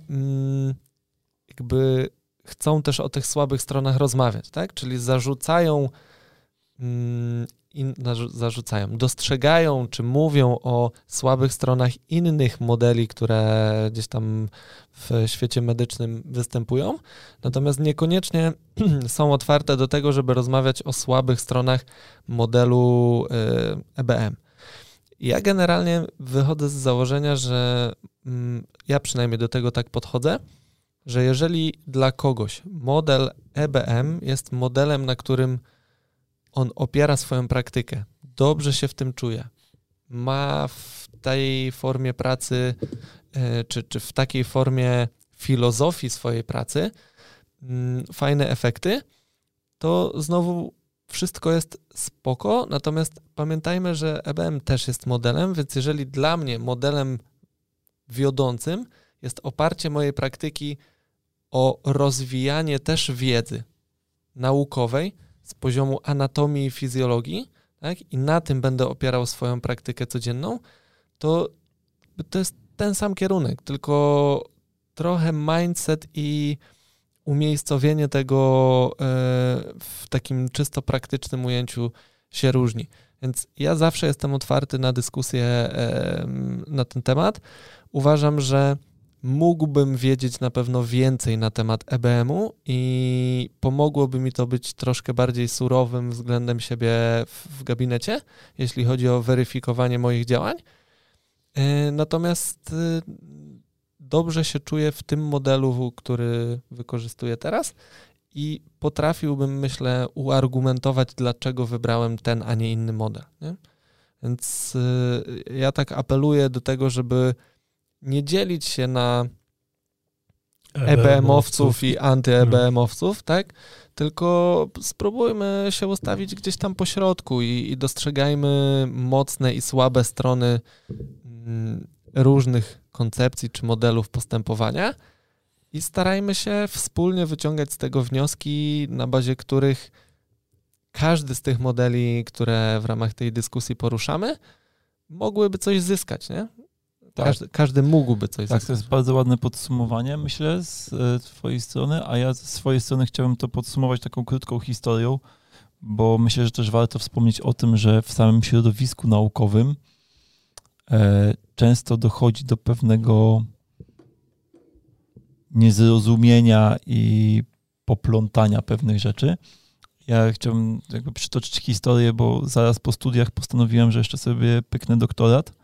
jakby chcą też o tych słabych stronach rozmawiać, tak? Czyli zarzucają zarzucają, dostrzegają czy mówią o słabych stronach innych modeli, które gdzieś tam w świecie medycznym występują, natomiast niekoniecznie są otwarte do tego, żeby rozmawiać o słabych stronach modelu EBM. Y, ja generalnie wychodzę z założenia, że mm, ja przynajmniej do tego tak podchodzę, że jeżeli dla kogoś model EBM jest modelem, na którym on opiera swoją praktykę, dobrze się w tym czuje, ma w tej formie pracy, e, czy, czy w takiej formie filozofii swojej pracy mm, fajne efekty, to znowu wszystko jest spoko, natomiast pamiętajmy, że EBM też jest modelem, więc jeżeli dla mnie modelem wiodącym jest oparcie mojej praktyki o rozwijanie też wiedzy naukowej, z poziomu anatomii i fizjologii, tak, i na tym będę opierał swoją praktykę codzienną, to to jest ten sam kierunek, tylko trochę mindset i umiejscowienie tego e, w takim czysto praktycznym ujęciu się różni. Więc ja zawsze jestem otwarty na dyskusję e, na ten temat. Uważam, że mógłbym wiedzieć na pewno więcej na temat EBM-u i pomogłoby mi to być troszkę bardziej surowym względem siebie w, gabinecie, jeśli chodzi o weryfikowanie moich działań. E, natomiast e, dobrze się czuję w tym modelu, który wykorzystuję teraz i potrafiłbym, myślę, uargumentować, dlaczego wybrałem ten, a nie inny model. Nie? Więc e, ja tak apeluję do tego, żeby nie dzielić się na EBM-owców i anty-EBM-owców, tak? Tylko spróbujmy się ustawić gdzieś tam po środku i, i dostrzegajmy mocne i słabe strony mm, różnych koncepcji czy modelów postępowania i starajmy się wspólnie wyciągać z tego wnioski, na bazie których każdy z tych modeli, które w ramach tej dyskusji poruszamy, mogłyby coś zyskać, nie? Tak. Każdy, każdy mógłby coś Tak, to jest bardzo ładne podsumowanie, myślę, z e, Twojej strony, a ja z swojej strony chciałbym to podsumować taką krótką historią, bo myślę, że też warto wspomnieć o tym, że w samym środowisku naukowym e, często dochodzi do pewnego niezrozumienia i poplątania pewnych rzeczy. Ja chciałbym jakby przytoczyć historię, bo zaraz po studiach postanowiłem, że jeszcze sobie pyknę doktorat.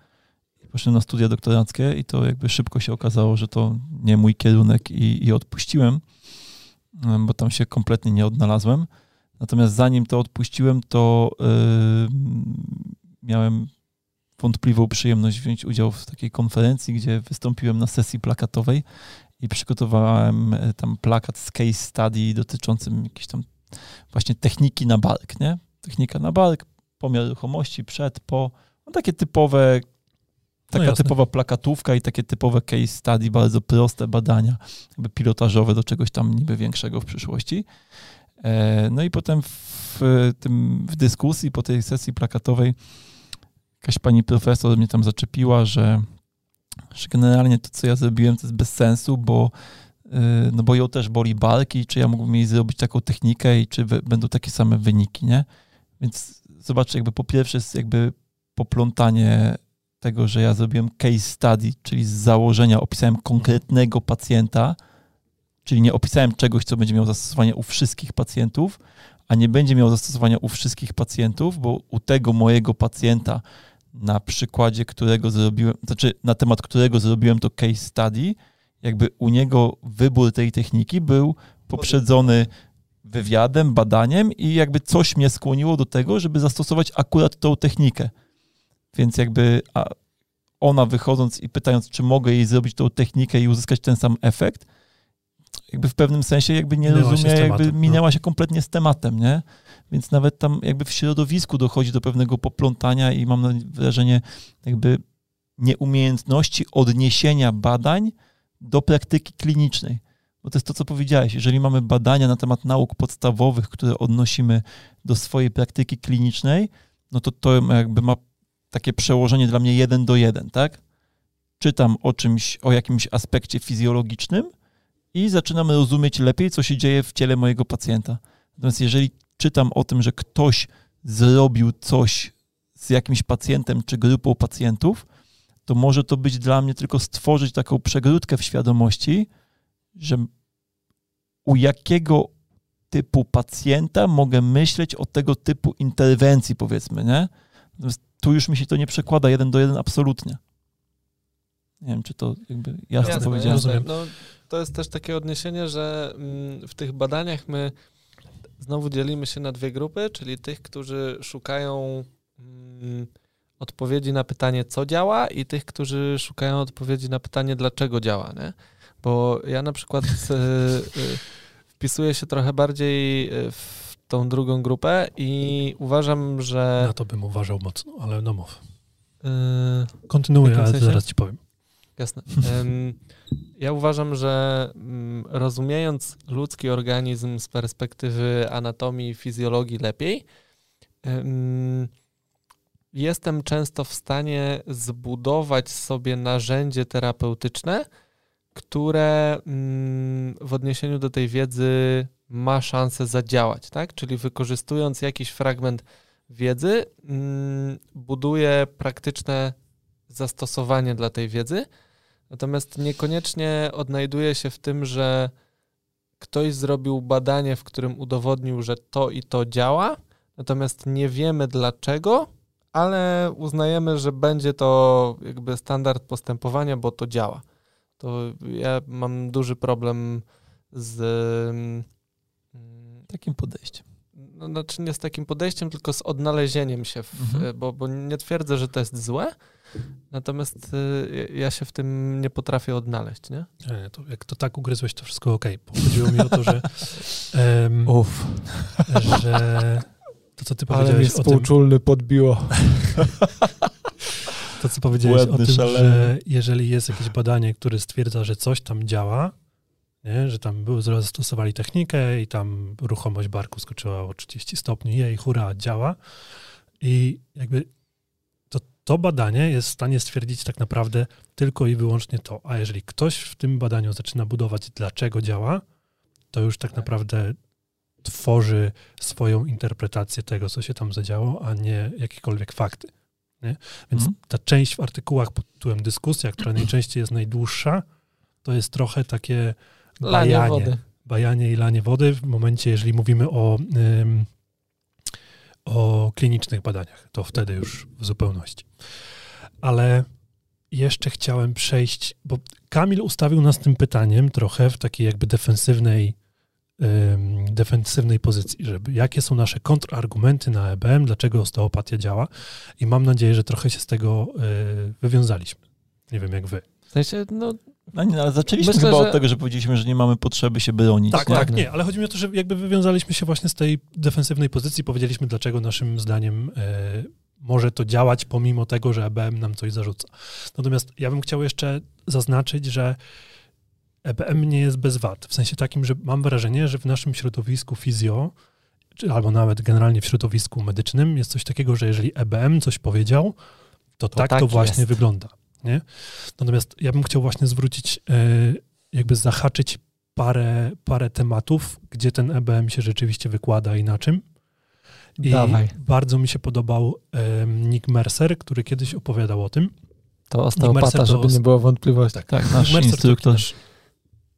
Poszedłem na studia doktoranckie i to jakby szybko się okazało, że to nie mój kierunek i, i odpuściłem, bo tam się kompletnie nie odnalazłem. Natomiast zanim to odpuściłem, to yy, miałem wątpliwą przyjemność wziąć udział w takiej konferencji, gdzie wystąpiłem na sesji plakatowej i przygotowałem e, tam plakat z case study dotyczącym jakiejś tam właśnie techniki na bark, nie? Technika na bark, pomiar ruchomości przed, po, no takie typowe, taka no typowa plakatówka i takie typowe case study, bardzo proste badania, jakby pilotażowe do czegoś tam niby większego w przyszłości. E, no i potem w, tym, w dyskusji po tej sesji plakatowej jakaś pani profesor mnie tam zaczepiła, że, że generalnie to, co ja zrobiłem, to jest bez sensu, bo Y, no bo ją też boli barki, czy ja mógłbym jej zrobić taką technikę i czy będą takie same wyniki, nie? Więc zobaczcie, jakby po pierwsze jest jakby poplątanie tego, że ja zrobiłem case study, czyli z założenia opisałem konkretnego pacjenta, czyli nie opisałem czegoś, co będzie miało zastosowanie u wszystkich pacjentów, a nie będzie miało zastosowania u wszystkich pacjentów, bo u tego mojego pacjenta, na przykładzie którego zrobiłem, znaczy na temat którego zrobiłem to case study, jakby u niego wybór tej techniki był poprzedzony wywiadem, badaniem i jakby coś mnie skłoniło do tego, żeby zastosować akurat tą technikę. Więc jakby ona wychodząc i pytając, czy mogę jej zrobić tą technikę i uzyskać ten sam efekt, jakby w pewnym sensie jakby nie minęła rozumie, jakby no. minęła się kompletnie z tematem, nie? Więc nawet tam jakby w środowisku dochodzi do pewnego poplątania i mam wrażenie jakby nieumiejętności odniesienia badań do praktyki klinicznej. Bo to jest to, co powiedziałeś. Jeżeli mamy badania na temat nauk podstawowych, które odnosimy do swojej praktyki klinicznej, no to to jakby ma takie przełożenie dla mnie jeden do jeden, tak? Czytam o czymś, o jakimś aspekcie fizjologicznym i zaczynam rozumieć lepiej, co się dzieje w ciele mojego pacjenta. Natomiast jeżeli czytam o tym, że ktoś zrobił coś z jakimś pacjentem czy grupą pacjentów, to może to być dla mnie tylko stworzyć taką przegródkę w świadomości, że u jakiego typu pacjenta mogę myśleć o tego typu interwencji, powiedzmy, nie? Natomiast tu już mi się to nie przekłada jeden do jeden absolutnie. Nie wiem, czy to jakby jasno jasne, powiedziałem. Jasne. No, to jest też takie odniesienie, że mm, w tych badaniach my znowu dzielimy się na dwie grupy, czyli tych, którzy szukają mm, odpowiedzi na pytanie, co działa, i tych, którzy szukają odpowiedzi na pytanie, dlaczego działa. Nie? Bo ja na przykład y, y, wpisuję się trochę bardziej y, w tą drugą grupę i uważam, że. Na to bym uważał mocno, ale no mów. Yy, Kontynuuję, ale sensie? zaraz ci powiem. Jasne. ja uważam, że mm, rozumiejąc ludzki organizm z perspektywy anatomii i fizjologii lepiej, jestem często w stanie zbudować sobie narzędzie terapeutyczne, które mm, w odniesieniu do tej wiedzy ma szansę zadziałać, tak? Czyli wykorzystując jakiś fragment wiedzy, mm, buduję praktyczne zastosowanie dla tej wiedzy. Natomiast niekoniecznie odnajduję się w tym, że ktoś zrobił badanie, w którym udowodnił, że to i to działa, natomiast nie wiemy dlaczego, ale uznajemy, że będzie to jakby standard postępowania, bo to działa. To ja mam duży problem z takim podejściem. No, znaczy nie z takim podejściem, tylko z odnalezieniem się, w, mhm. bo, bo nie twierdzę, że to jest złe, natomiast y, ja się w tym nie potrafię odnaleźć, nie? nie to jak to tak ugryzłeś, to wszystko ok. Chodziło mi o to, że um, Uf. że to, co ty powiedziałeś Ale mnie współczulny tym... podbiło. to, co powiedziałeś Błędny, o tym, szaleny. że jeżeli jest jakieś badanie, które stwierdza, że coś tam działa, nie? że tam był, zastosowali technikę i tam ruchomość barku skoczyła o 30 stopni, jej, hura, działa. I jakby to, to badanie jest w stanie stwierdzić tak naprawdę tylko i wyłącznie to. A jeżeli ktoś w tym badaniu zaczyna budować, dlaczego działa, to już tak, tak. naprawdę tworzy swoją interpretację tego, co się tam zadziało, a nie jakiekolwiek fakty. Nie? Więc Mhm. ta część w artykułach pod tytułem dyskusja, która najczęściej jest najdłuższa, to jest trochę takie Lanie bajanie, wody. bajanie i lanie wody w momencie, jeżeli mówimy o, ym, o klinicznych badaniach. To wtedy już w zupełności. Ale jeszcze chciałem przejść, bo Kamil ustawił nas tym pytaniem trochę w takiej jakby defensywnej, ym, defensywnej pozycji, żeby jakie są nasze kontrargumenty na EBM, dlaczego osteopatia działa i mam nadzieję, że trochę się z tego y, wywiązaliśmy. Nie wiem jak wy. W sensie, no, No, nie, ale zaczęliśmy Myślę, chyba że- od tego, że powiedzieliśmy, że nie mamy potrzeby się bronić. Tak, nie? tak, nie, ale chodzi mi o to, że jakby wywiązaliśmy się właśnie z tej defensywnej pozycji, powiedzieliśmy, dlaczego naszym zdaniem e, może to działać, pomimo tego, że EBM nam coś zarzuca. Natomiast ja bym chciał jeszcze zaznaczyć, że EBM nie jest bez wad, w sensie takim, że mam wrażenie, że w naszym środowisku fizjo, czy albo nawet generalnie w środowisku medycznym jest coś takiego, że jeżeli EBM coś powiedział, to, tak, tak to właśnie jest. wygląda. Nie? Natomiast ja bym chciał właśnie zwrócić, e, jakby zahaczyć parę, parę tematów, gdzie ten EBM się rzeczywiście wykłada i na czym. I dawaj. bardzo mi się podobał em, Nick Mercer, który kiedyś opowiadał o tym. To osteopata, to żeby nie było wątpliwości. Tak, Tak, nasz Mercer to instruktor. nasz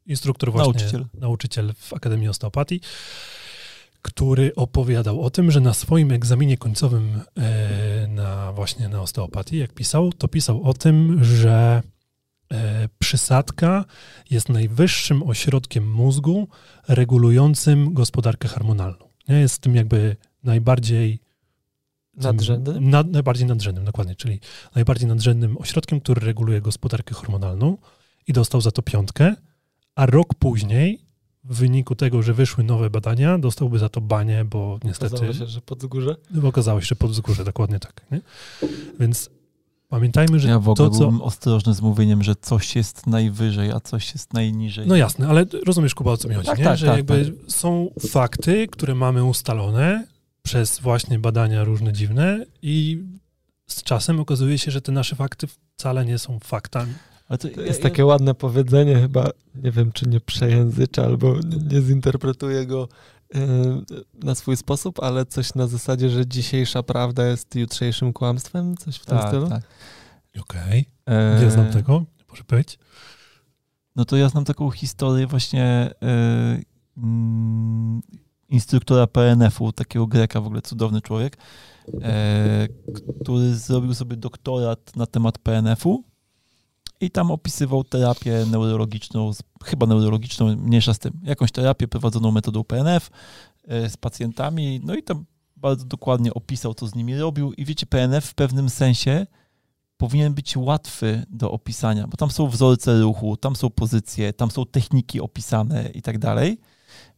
instruktor właśnie, Nauczyciel. nauczyciel w Akademii Osteopatii, który opowiadał o tym, że na swoim egzaminie końcowym e, na właśnie na osteopatii, jak pisał, to pisał o tym, że e, przysadka jest najwyższym ośrodkiem mózgu regulującym gospodarkę hormonalną. Nie? Jest tym jakby najbardziej Nadrzędnym? Nad, najbardziej nadrzędnym, dokładnie, czyli najbardziej nadrzędnym ośrodkiem, który reguluje gospodarkę hormonalną i dostał za to piątkę, a rok później, w wyniku tego, że wyszły nowe badania, dostałby za to banie, bo niestety Okazało się, że pod górze. bo okazało się, że pod wzgórze, dokładnie tak. Nie? Więc pamiętajmy, że Ja w ogóle to, co... byłbym ostrożny z mówieniem, że coś jest najwyżej, a coś jest najniżej. No jasne, ale rozumiesz, Kuba, o co mi chodzi, Tak, nie? tak, że tak, jakby są fakty, które mamy ustalone przez właśnie badania różne dziwne i z czasem okazuje się, że te nasze fakty wcale nie są faktami. Ale to, To ja- jest ja- takie ładne powiedzenie, chyba nie wiem, czy nie przejęzyczę, albo nie, nie zinterpretuję go na swój sposób, ale coś na zasadzie, że dzisiejsza prawda jest jutrzejszym kłamstwem, coś w tym tak, stylu. tak. Okej, E, nie znam tego, nie może być. No to ja znam taką historię właśnie mm, instruktora PNF-u, takiego Greka, w ogóle cudowny człowiek, e, który zrobił sobie doktorat na temat PNF-u i tam opisywał terapię neurologiczną, chyba neurologiczną, mniejsza z tym, jakąś terapię prowadzoną metodą PNF e, z pacjentami, no i tam bardzo dokładnie opisał, co z nimi robił i wiecie, PNF w pewnym sensie powinien być łatwy do opisania, bo tam są wzorce ruchu, tam są pozycje, tam są techniki opisane i tak dalej.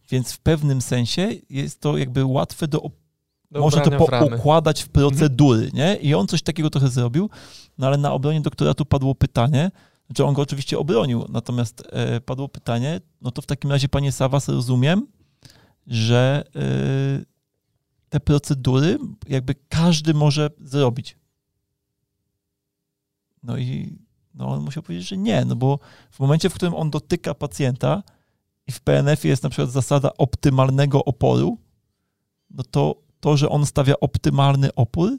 Więc w pewnym sensie jest to jakby łatwe do op- Do można to poukładać w procedury, nie? I on coś takiego trochę zrobił, no ale na obronie doktoratu padło pytanie, znaczy on go oczywiście obronił, natomiast e, padło pytanie, no to w takim razie, panie Sawas, rozumiem, że e, te procedury jakby każdy może zrobić. No i no on musiał powiedzieć, że nie, no bo w momencie, w którym on dotyka pacjenta i w PNF jest na przykład zasada optymalnego oporu, no to to, że on stawia optymalny opór,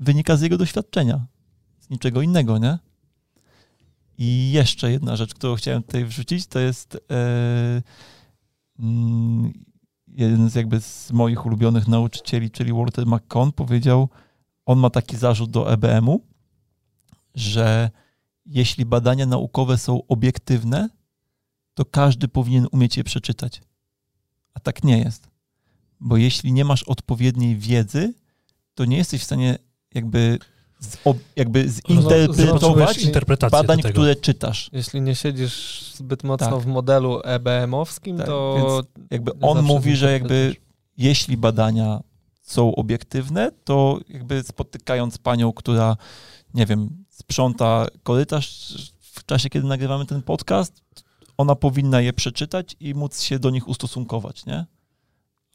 wynika z jego doświadczenia. Z niczego innego, nie? I jeszcze jedna rzecz, którą chciałem tutaj wrzucić, to jest e, mm, jeden z jakby z moich ulubionych nauczycieli, czyli Walter McCon, powiedział, on ma taki zarzut do EBM-u, że jeśli badania naukowe są obiektywne, to każdy powinien umieć je przeczytać. A tak nie jest. Bo jeśli nie masz odpowiedniej wiedzy, to nie jesteś w stanie jakby, z, ob, jakby zinterpretować badań, które czytasz. Jeśli nie siedzisz zbyt mocno Tak. w modelu EBM-owskim, Tak, to Jakby on mówi, że jakby jeśli badania są obiektywne, to jakby spotykając panią, która, nie wiem, sprząta korytarz w czasie, kiedy nagrywamy ten podcast, ona powinna je przeczytać i móc się do nich ustosunkować, nie?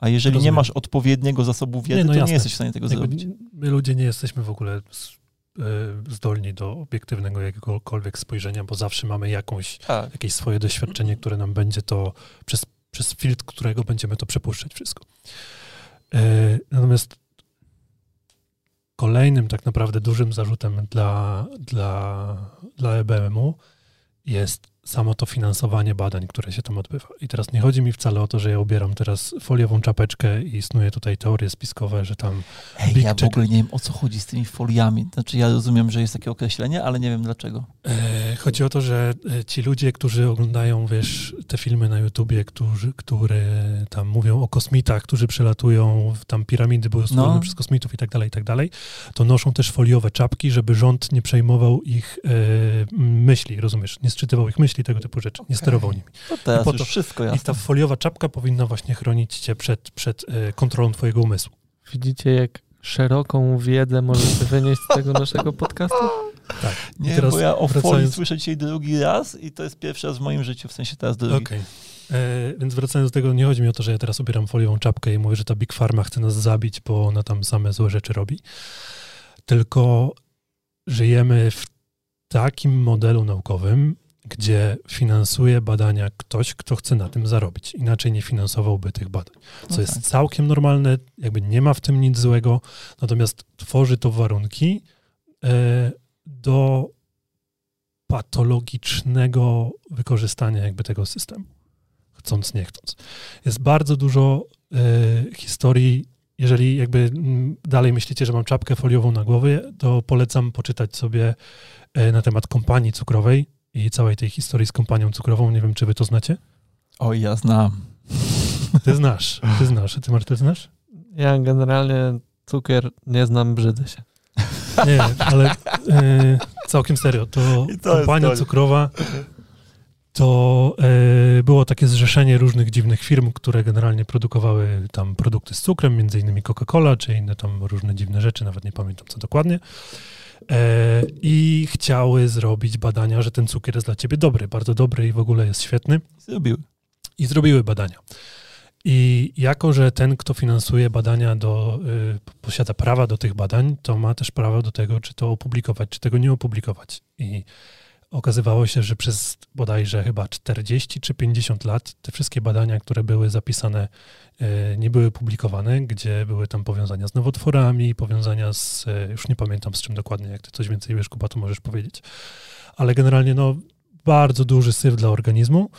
A jeżeli nie Rozumiem. masz odpowiedniego zasobu wiedzy, Nie, no to jasne. nie jesteś w stanie tego Jakby zrobić. my ludzie nie jesteśmy w ogóle e, zdolni do obiektywnego jakiegokolwiek spojrzenia, bo zawsze mamy jakąś, Tak. jakieś swoje doświadczenie, które nam będzie to przez przez filtr, którego będziemy to przepuszczać wszystko. Natomiast kolejnym tak naprawdę dużym zarzutem dla, dla, dla EBM-u jest samo to finansowanie badań, które się tam odbywa. I teraz nie chodzi mi wcale o to, że ja ubieram teraz foliową czapeczkę i snuję tutaj teorie spiskowe, że tam... Ej, ja w ogóle nie wiem, o co chodzi z tymi foliami. Znaczy ja rozumiem, że jest takie określenie, ale nie wiem dlaczego. E, chodzi o to, że e, ci ludzie, którzy oglądają, wiesz, te filmy na YouTubie, którzy, które tam mówią o kosmitach, którzy przelatują, tam piramidy były stworzone no. przez kosmitów i tak dalej, i tak dalej, to noszą też foliowe czapki, żeby rząd nie przejmował ich e, myśli, rozumiesz? Nie sczytywał ich myśli, tego typu rzeczy, nie sterował nimi. To teraz I, to, wszystko jasne. I ta foliowa czapka powinna właśnie chronić cię przed, przed e, kontrolą twojego umysłu. Widzicie, jak szeroką wiedzę możecie wynieść z tego naszego podcastu? Tak. Nie, teraz bo ja o wracając... folii słyszę dzisiaj drugi raz i to jest pierwszy raz w moim życiu, w sensie teraz drugi. Okej. Okay. E, więc wracając do tego, nie chodzi mi o to, że ja teraz ubieram foliową czapkę i mówię, że ta Big Pharma chce nas zabić, bo ona tam same złe rzeczy robi. Tylko żyjemy w takim modelu naukowym, gdzie finansuje badania ktoś, kto chce na tym zarobić. Inaczej nie finansowałby tych badań. Co no jest tak. całkiem normalne, jakby nie ma w tym nic złego, natomiast tworzy to warunki e, do patologicznego wykorzystania jakby tego systemu, chcąc, nie chcąc. Jest bardzo dużo e, historii jeżeli jakby dalej myślicie, że mam czapkę foliową na głowie, to polecam poczytać sobie e, na temat kompanii cukrowej i całej tej historii z kompanią cukrową. Nie wiem, czy wy to znacie? O, ja znam. Ty znasz, ty znasz. A ty, Marty, znasz? Ja generalnie cukier nie znam, brzydzę się. Nie, ale e, całkiem serio. To, to kompania cukrowa to e, było takie zrzeszenie różnych dziwnych firm, które generalnie produkowały tam produkty z cukrem, między innymi Coca-Cola, czy inne tam różne dziwne rzeczy, nawet nie pamiętam co dokładnie. E, I chciały zrobić badania, że ten cukier jest dla ciebie dobry, bardzo dobry i w ogóle jest świetny. Zrobiły. I zrobiły badania. I jako, że ten, kto finansuje badania, do, y, posiada prawa do tych badań, to ma też prawo do tego, czy to opublikować, czy tego nie opublikować. I okazywało się, że przez bodajże chyba 40 czy 50 lat te wszystkie badania, które były zapisane, e, nie były publikowane, gdzie były tam powiązania z nowotworami, powiązania z, e, już nie pamiętam z czym dokładnie, jak ty coś więcej wiesz, Kuba, to możesz powiedzieć. Ale generalnie no, bardzo duży syf dla organizmu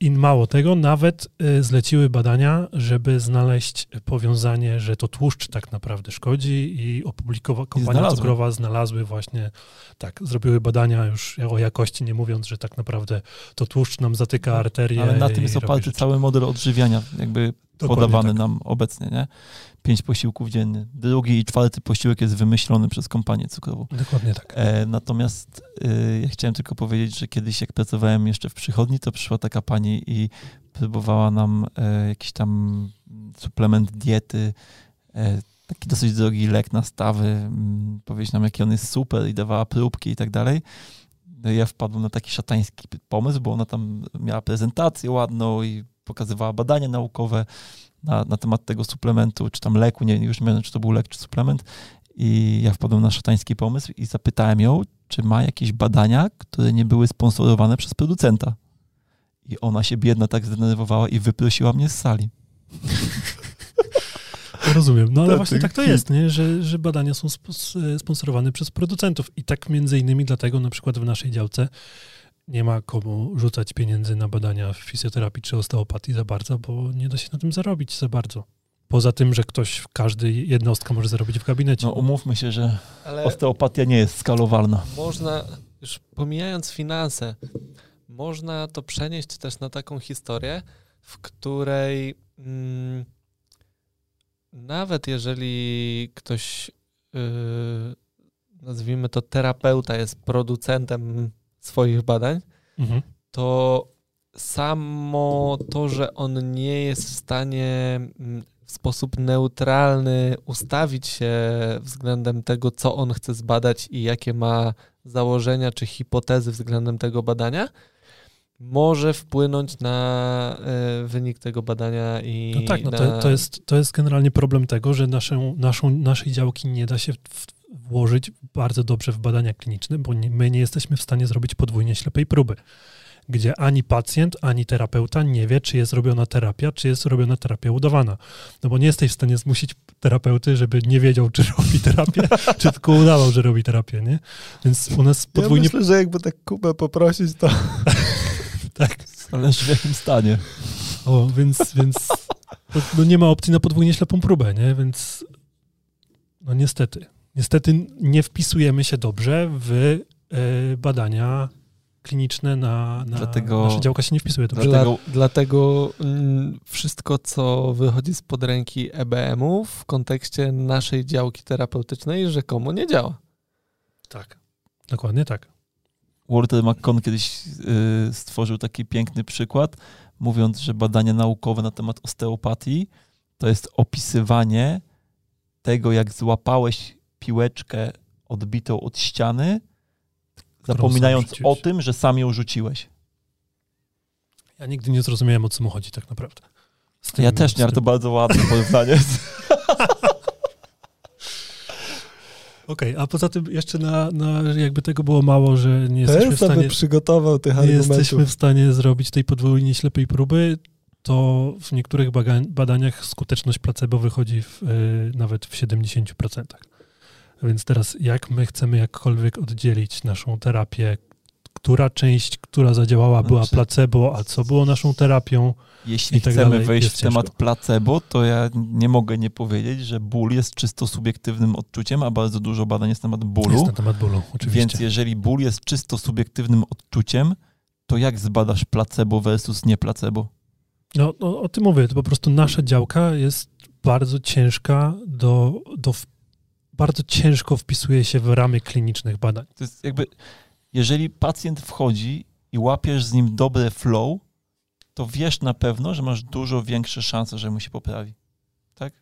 i mało tego, nawet y, zleciły badania, żeby znaleźć powiązanie, że to tłuszcz tak naprawdę szkodzi i opublikowa kompania cukrowa znalazły właśnie, tak, zrobiły badania już o jakości, nie mówiąc, że tak naprawdę to tłuszcz nam zatyka arterię. Ale na tym jest oparty cały model odżywiania, jakby Dokładnie podawany tak. nam obecnie, nie? Pięć posiłków dziennie. Drugi i czwarty posiłek jest wymyślony przez kompanię cukrową. Dokładnie tak. E, natomiast e, ja chciałem tylko powiedzieć, że kiedyś jak pracowałem jeszcze w przychodni, to przyszła taka pani i próbowała nam e, jakiś tam suplement diety, e, taki dosyć drogi lek na stawy, m, powiedzieć nam, jaki on jest super i dawała próbki i tak dalej. No ja wpadłem na taki szatański pomysł, bo ona tam miała prezentację ładną i pokazywała badania naukowe na, na temat tego suplementu, czy tam leku, nie, już nie wiem, czy to był lek, czy suplement. I ja wpadłem na szatański pomysł i zapytałem ją, czy ma jakieś badania, które nie były sponsorowane przez producenta. I ona się biedna tak zdenerwowała i wyprosiła mnie z sali. Rozumiem. No ale właśnie tak to jest, nie? Że, że badania są sponsorowane przez producentów. I tak między innymi dlatego na przykład w naszej działce nie ma komu rzucać pieniędzy na badania w fizjoterapii czy osteopatii za bardzo, bo nie da się na tym zarobić za bardzo. Poza tym, że ktoś, każdy jednostka może zarobić w gabinecie. No umówmy się, że Ale osteopatia nie jest skalowalna. Można, już pomijając finanse, można to przenieść też na taką historię, w której mm, nawet jeżeli ktoś, yy, nazwijmy to terapeuta, jest producentem swoich badań, mhm. to samo to, że on nie jest w stanie mm, w sposób neutralny ustawić się względem tego, co on chce zbadać i jakie ma założenia czy hipotezy względem tego badania, może wpłynąć na y, wynik tego badania i. No tak, no na... to, to, jest, to jest generalnie problem tego, że naszą, naszą, naszej działki nie da się w, włożyć bardzo dobrze w badania kliniczne, bo nie, my nie jesteśmy w stanie zrobić podwójnie ślepej próby. gdzie ani pacjent, ani terapeuta nie wie, czy jest robiona terapia, czy jest robiona terapia udawana. No bo nie jesteś w stanie zmusić terapeuty, żeby nie wiedział, czy robi terapię, czy tylko udawał, że robi terapię, nie? Więc u nas podwójnie... Ja myślę, że jakby tak Kubę poprosić, to... tak. Zależy w jakim stanie. O, więc, więc no nie ma opcji na podwójnie ślepą próbę, nie? Więc no niestety. Niestety nie wpisujemy się dobrze w y, badania kliniczne na, na dlatego, nasza działka się nie wpisuje. Dobrze. Dlatego, dlatego mm, wszystko, co wychodzi spod ręki EBM-u w kontekście naszej działki terapeutycznej rzekomo nie działa. Tak, dokładnie tak. Walter McCon kiedyś y, stworzył taki piękny przykład, mówiąc, że badania naukowe na temat osteopatii to jest opisywanie tego, jak złapałeś piłeczkę odbitą od ściany, zapominając o tym, że sam ją rzuciłeś. Ja nigdy nie zrozumiałem, o co mu chodzi tak naprawdę. Tym, ja też nie, ale to bardzo ładne porównanie. Okej, okay, a poza tym jeszcze na, na, jakby tego było mało, że nie jesteśmy w stanie... przygotował tych Nie jesteśmy w stanie zrobić tej podwójnie ślepej próby, to w niektórych badaniach skuteczność placebo wychodzi w, y, nawet w 70%. Więc teraz jak my chcemy jakkolwiek oddzielić naszą terapię, która część, która zadziałała, była znaczy- placebo, a co było naszą terapią. Jeśli tak chcemy dalej, wejść w temat ciężko. placebo, to ja nie mogę nie powiedzieć, że ból jest czysto subiektywnym odczuciem, a bardzo dużo badań jest na temat bólu. Jest na temat bólu, oczywiście. Więc jeżeli ból jest czysto subiektywnym odczuciem, to jak zbadasz placebo versus nie placebo? No, no o tym mówię, to po prostu nasza działka jest bardzo ciężka do, do bardzo ciężko wpisuje się w ramy klinicznych badań. To jest jakby, jeżeli pacjent wchodzi i łapiesz z nim dobre flow, to wiesz na pewno, że masz dużo większe szanse, że mu się poprawi. Tak?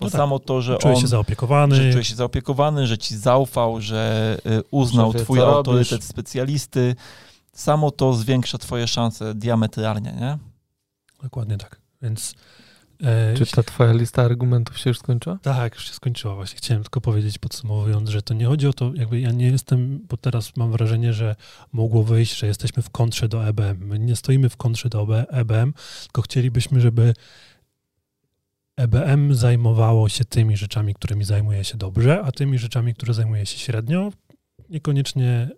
Bo no tak. samo to, że czuje on, się zaopiekowany. Że czuje się zaopiekowany, że ci zaufał, że y, uznał że twój autorytet robisz. specjalisty, samo to zwiększa twoje szanse diametralnie, nie? Dokładnie tak. Więc E, Czy ta twoja lista argumentów się już skończyła? Tak, już się skończyła. Właśnie chciałem tylko powiedzieć, podsumowując, że to nie chodzi o to, jakby ja nie jestem, bo teraz mam wrażenie, że mogło wyjść, że jesteśmy w kontrze do EBM. My nie stoimy w kontrze do EBM, tylko chcielibyśmy, żeby EBM zajmowało się tymi rzeczami, którymi zajmuje się dobrze, a tymi rzeczami, które zajmuje się średnio, niekoniecznie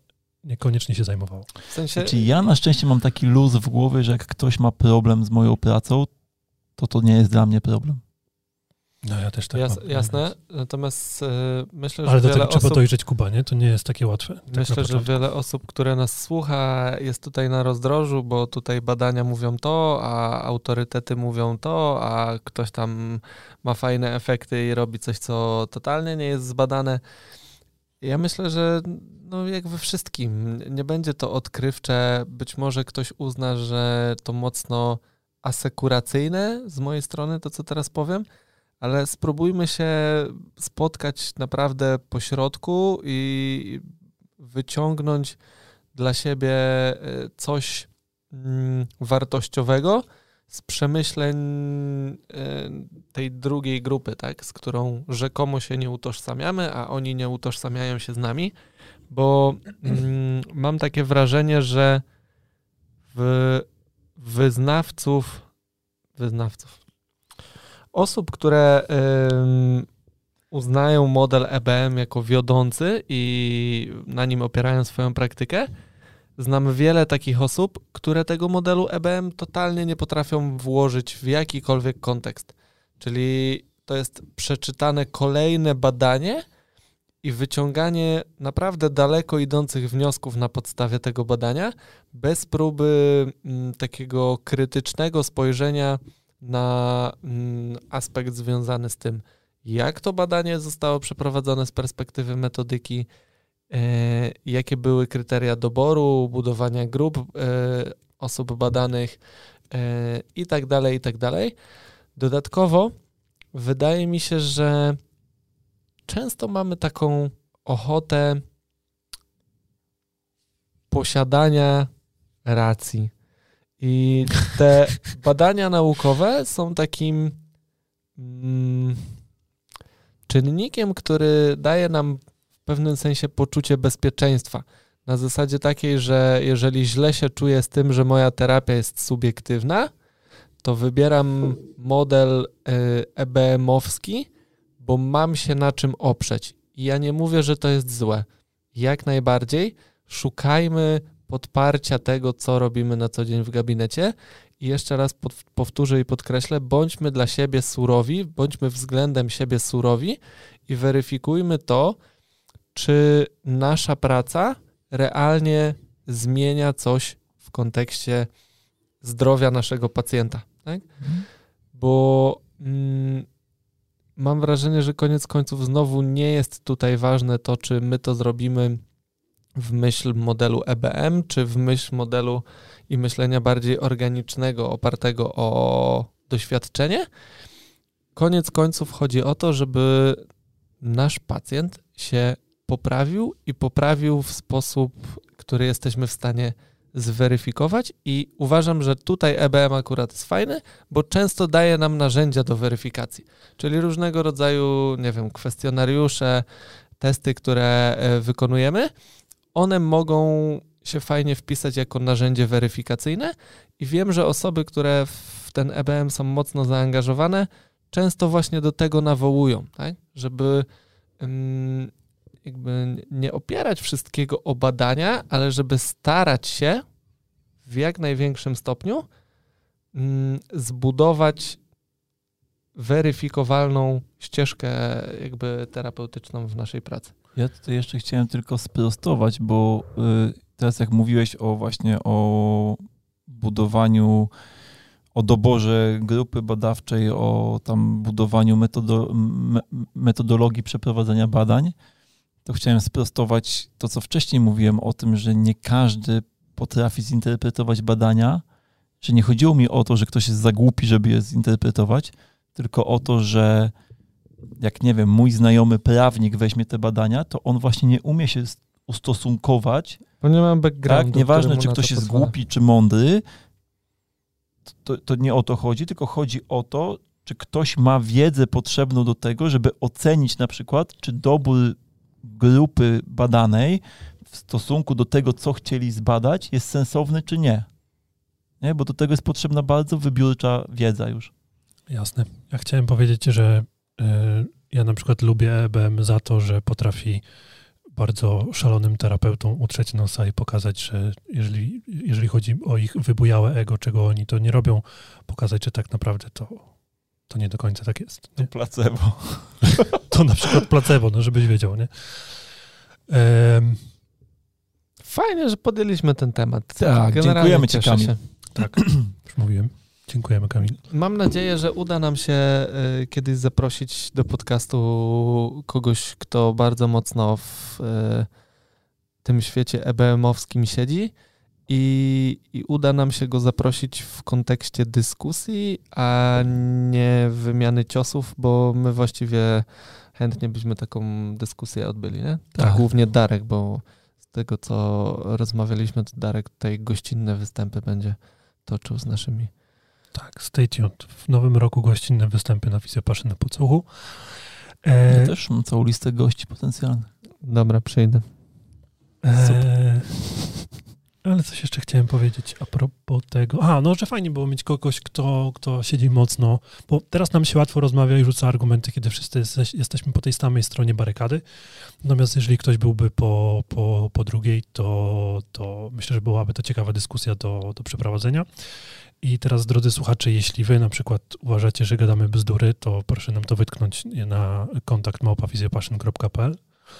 niekoniecznie się zajmowało. W sensie... Znaczy ja na szczęście mam taki luz w głowie, że jak ktoś ma problem z moją pracą, to to nie jest dla mnie problem. No ja też tak Jas, mam. Jasne, natomiast y, myślę, że Ale do tego osób, trzeba dojrzeć Kuba, nie? To nie jest takie łatwe. Tak myślę, że wiele osób, które nas słucha jest tutaj na rozdrożu, bo tutaj badania mówią to, a autorytety mówią to, a ktoś tam ma fajne efekty i robi coś, co totalnie nie jest zbadane. Ja myślę, że no jak we wszystkim, nie będzie to odkrywcze. Być może ktoś uzna, że to mocno asekuracyjne z mojej strony, to co teraz powiem, ale spróbujmy się spotkać naprawdę po środku i wyciągnąć dla siebie e, coś mm, wartościowego z przemyśleń e, tej drugiej grupy, tak, z którą rzekomo się nie utożsamiamy, a oni nie utożsamiają się z nami, bo mm, mam takie wrażenie, że w wyznawców, wyznawców, osób, które uznają model EBM jako wiodący i na nim opierają swoją praktykę, znam wiele takich osób, które tego modelu EBM totalnie nie potrafią włożyć w jakikolwiek kontekst. Czyli to jest przeczytane kolejne badanie, i wyciąganie naprawdę daleko idących wniosków na podstawie tego badania, bez próby m, mm, takiego krytycznego spojrzenia na m, mm, aspekt związany z tym, jak to badanie zostało przeprowadzone z perspektywy metodyki, e, jakie były kryteria doboru, budowania grup e, osób badanych e, i tak dalej, i tak dalej. Dodatkowo wydaje mi się, że często mamy taką ochotę posiadania racji. I te badania naukowe są takim mm, czynnikiem, który daje nam w pewnym sensie poczucie bezpieczeństwa. Na zasadzie takiej, że jeżeli źle się czuję z tym, że moja terapia jest subiektywna, to wybieram model y, EBM-owski, bo mam się na czym oprzeć. I ja nie mówię, że to jest złe. Jak najbardziej szukajmy podparcia tego, co robimy na co dzień w gabinecie. I jeszcze raz powtórzę i podkreślę, bądźmy dla siebie surowi, bądźmy względem siebie surowi i weryfikujmy to, czy nasza praca realnie zmienia coś w kontekście zdrowia naszego pacjenta. Tak? Mhm. Bo mm, mam wrażenie, że koniec końców znowu nie jest tutaj ważne to, czy my to zrobimy w myśl modelu EBM, czy w myśl modelu i myślenia bardziej organicznego, opartego o doświadczenie. Koniec końców chodzi o to, żeby nasz pacjent się poprawił i poprawił w sposób, który jesteśmy w stanie zweryfikować i uważam, że tutaj EBM akurat jest fajny, bo często daje nam narzędzia do weryfikacji, czyli różnego rodzaju, nie wiem, kwestionariusze, testy, które e, wykonujemy, one mogą się fajnie wpisać jako narzędzie weryfikacyjne i wiem, że osoby, które w ten EBM są mocno zaangażowane, często właśnie do tego nawołują, tak? żeby jakby nie opierać wszystkiego o badania, ale żeby starać się w jak największym stopniu mm, zbudować weryfikowalną ścieżkę jakby terapeutyczną w naszej pracy. Ja tutaj jeszcze chciałem tylko sprostować, bo y, teraz jak mówiłeś o właśnie o budowaniu, o doborze grupy badawczej, o tam budowaniu metodo, metodologii przeprowadzenia badań, to chciałem sprostować to, co wcześniej mówiłem o tym, że nie każdy potrafi zinterpretować badania, że nie chodziło mi o to, że ktoś jest za głupi, żeby je zinterpretować, tylko o to, że jak nie wiem, mój znajomy prawnik weźmie te badania, to on właśnie nie umie się ustosunkować. Bo nie mam backgroundu. Tak, nieważne, czy ktoś jest głupi, czy mądry, to, to nie o to chodzi, tylko chodzi o to, czy ktoś ma wiedzę potrzebną do tego, żeby ocenić na przykład, czy dobór grupy badanej w stosunku do tego, co chcieli zbadać, jest sensowny, czy nie. nie? Bo do tego jest potrzebna bardzo wybiórcza wiedza już. Jasne. Ja chciałem powiedzieć, że y, ja na przykład lubię EBM za to, że potrafi bardzo szalonym terapeutom utrzeć nosa i pokazać, że jeżeli, jeżeli chodzi o ich wybujałe ego, czego oni to nie robią, pokazać, że tak naprawdę to, to nie do końca tak jest. Nie? To placebo. to na przykład placebo, no żebyś wiedział, nie? Um, Fajnie, że podjęliśmy ten temat. Tak, Generalnie dziękujemy Ci, Kamil. Się. Tak, już mówiłem. Dziękujemy, Kamil. Mam nadzieję, że uda nam się y, kiedyś zaprosić do podcastu kogoś, kto bardzo mocno w y, tym świecie EBM-owskim siedzi i, i uda nam się go zaprosić w kontekście dyskusji, a nie wymiany ciosów, bo my właściwie chętnie byśmy taką dyskusję odbyli, nie? Tak. Głównie Darek, bo z tego, co rozmawialiśmy, to Darek tutaj gościnne występy będzie toczył z naszymi tak, stay tuned. W nowym roku gościnne występy na Paszy na Pocuchu. E... Ja też mam całą listę gości potencjalnych. Dobra, przyjdę. E... Ale coś jeszcze chciałem powiedzieć a propos tego. A, no, że fajnie było mieć kogoś, kto, kto siedzi mocno, bo teraz nam się łatwo rozmawia i rzuca argumenty, kiedy wszyscy jesteśmy po tej samej stronie barykady. Natomiast jeżeli ktoś byłby po, po, po drugiej, to, to myślę, że byłaby to ciekawa dyskusja do, do przeprowadzenia. I teraz, drodzy słuchacze, jeśli wy na przykład uważacie, że gadamy bzdury, to proszę nam to wytknąć na kontakt małpawizjopaszyn.pl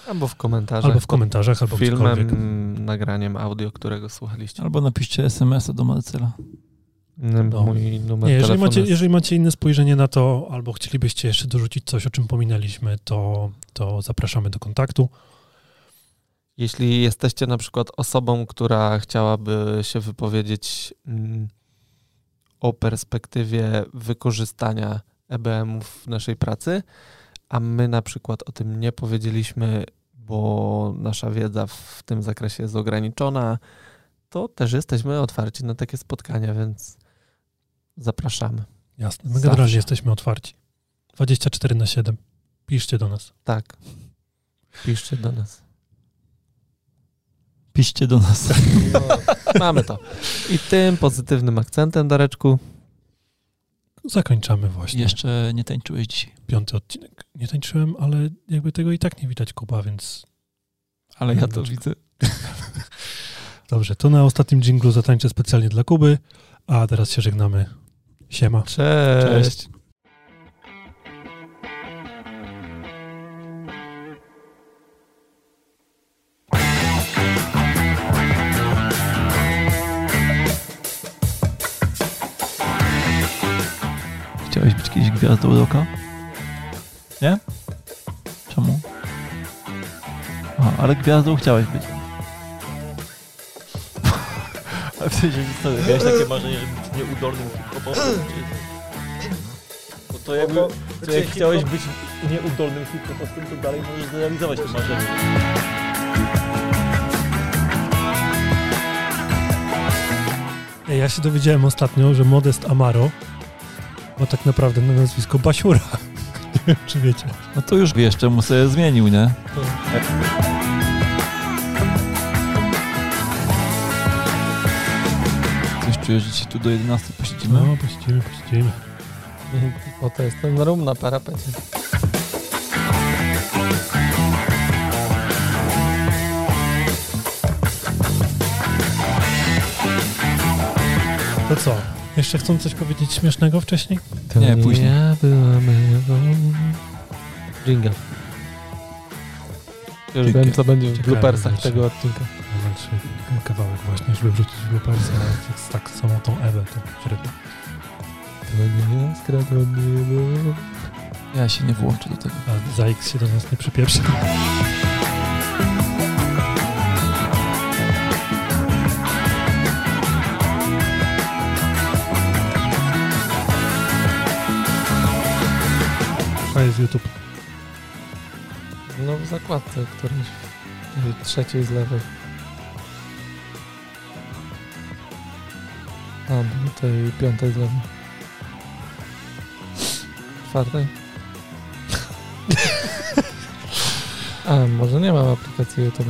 Albo w komentarzach. Albo w komentarzach, albo filmem, nagraniem audio, którego słuchaliście. Albo napiszcie SMS-a do Marcela. No. Mój numer Nie, jeżeli macie, jest... jeżeli macie inne spojrzenie na to, albo chcielibyście jeszcze dorzucić coś, o czym pominęliśmy, to, to zapraszamy do kontaktu. Jeśli jesteście na przykład osobą, która chciałaby się wypowiedzieć mm, o perspektywie wykorzystania EBM-ów w naszej pracy, a my na przykład o tym nie powiedzieliśmy, bo nasza wiedza w tym zakresie jest ograniczona, to też jesteśmy otwarci na takie spotkania, więc zapraszamy. Jasne, my generalnie jesteśmy otwarci. 24 na 7. Piszcie do nas. Tak. Piszcie do nas. Piszcie do nas. No, mamy to. I tym pozytywnym akcentem, Dareczku, Zakończamy właśnie. Jeszcze nie tańczyłeś dzisiaj. Piąty odcinek. Nie tańczyłem, ale jakby tego i tak nie widać, Kuba, więc Ale ja to Dlaczego? widzę. dobrze. To na ostatnim dżinglu zatańczę specjalnie dla Kuby, a teraz się żegnamy. Siema. cześć. Cześć. Być kiedyś gwiazdą roka? Nie? Czemu? A, ale gwiazdą chciałeś być. A w sensie, co, miałeś takie marzenie, żeby być nieudolnym hip-hopowcem? Bo to jakby, to jak chciałeś być nieudolnym hip-hopowcem, to dalej możesz zrealizować to marzenie. Ja się dowiedziałem ostatnio, że Modest Amaro ma tak naprawdę na nazwisko Basiura. Nie wiem, czy wiecie. No to już jeszcze mu sobie zmienił, nie? Coś czujesz, że ci tu do 11 posiedzimy? No, puścimy, puścimy. Bo to jest ten rum na parapecie. To co? Jeszcze chcą coś powiedzieć śmiesznego wcześniej? To Nie, później. Ja byłam Ewą. Jingle. Już Jingle. wiem, co będzie w bloopersach znaczy. tego odcinka. Najlepszy kawałek właśnie, żeby wrzucić w bloopersa, ale z tak samą tą Ewę, to średnio. To nie ja skradłem niebo. Ja się nie włączę do tego. A za X się do nas nie przypieprzy. Jest YouTube. No w zakładce którejś. Trzeciej z lewej. A, bo tej piątej z lewej. Czwartej? A, może nie mam aplikacji YouTube.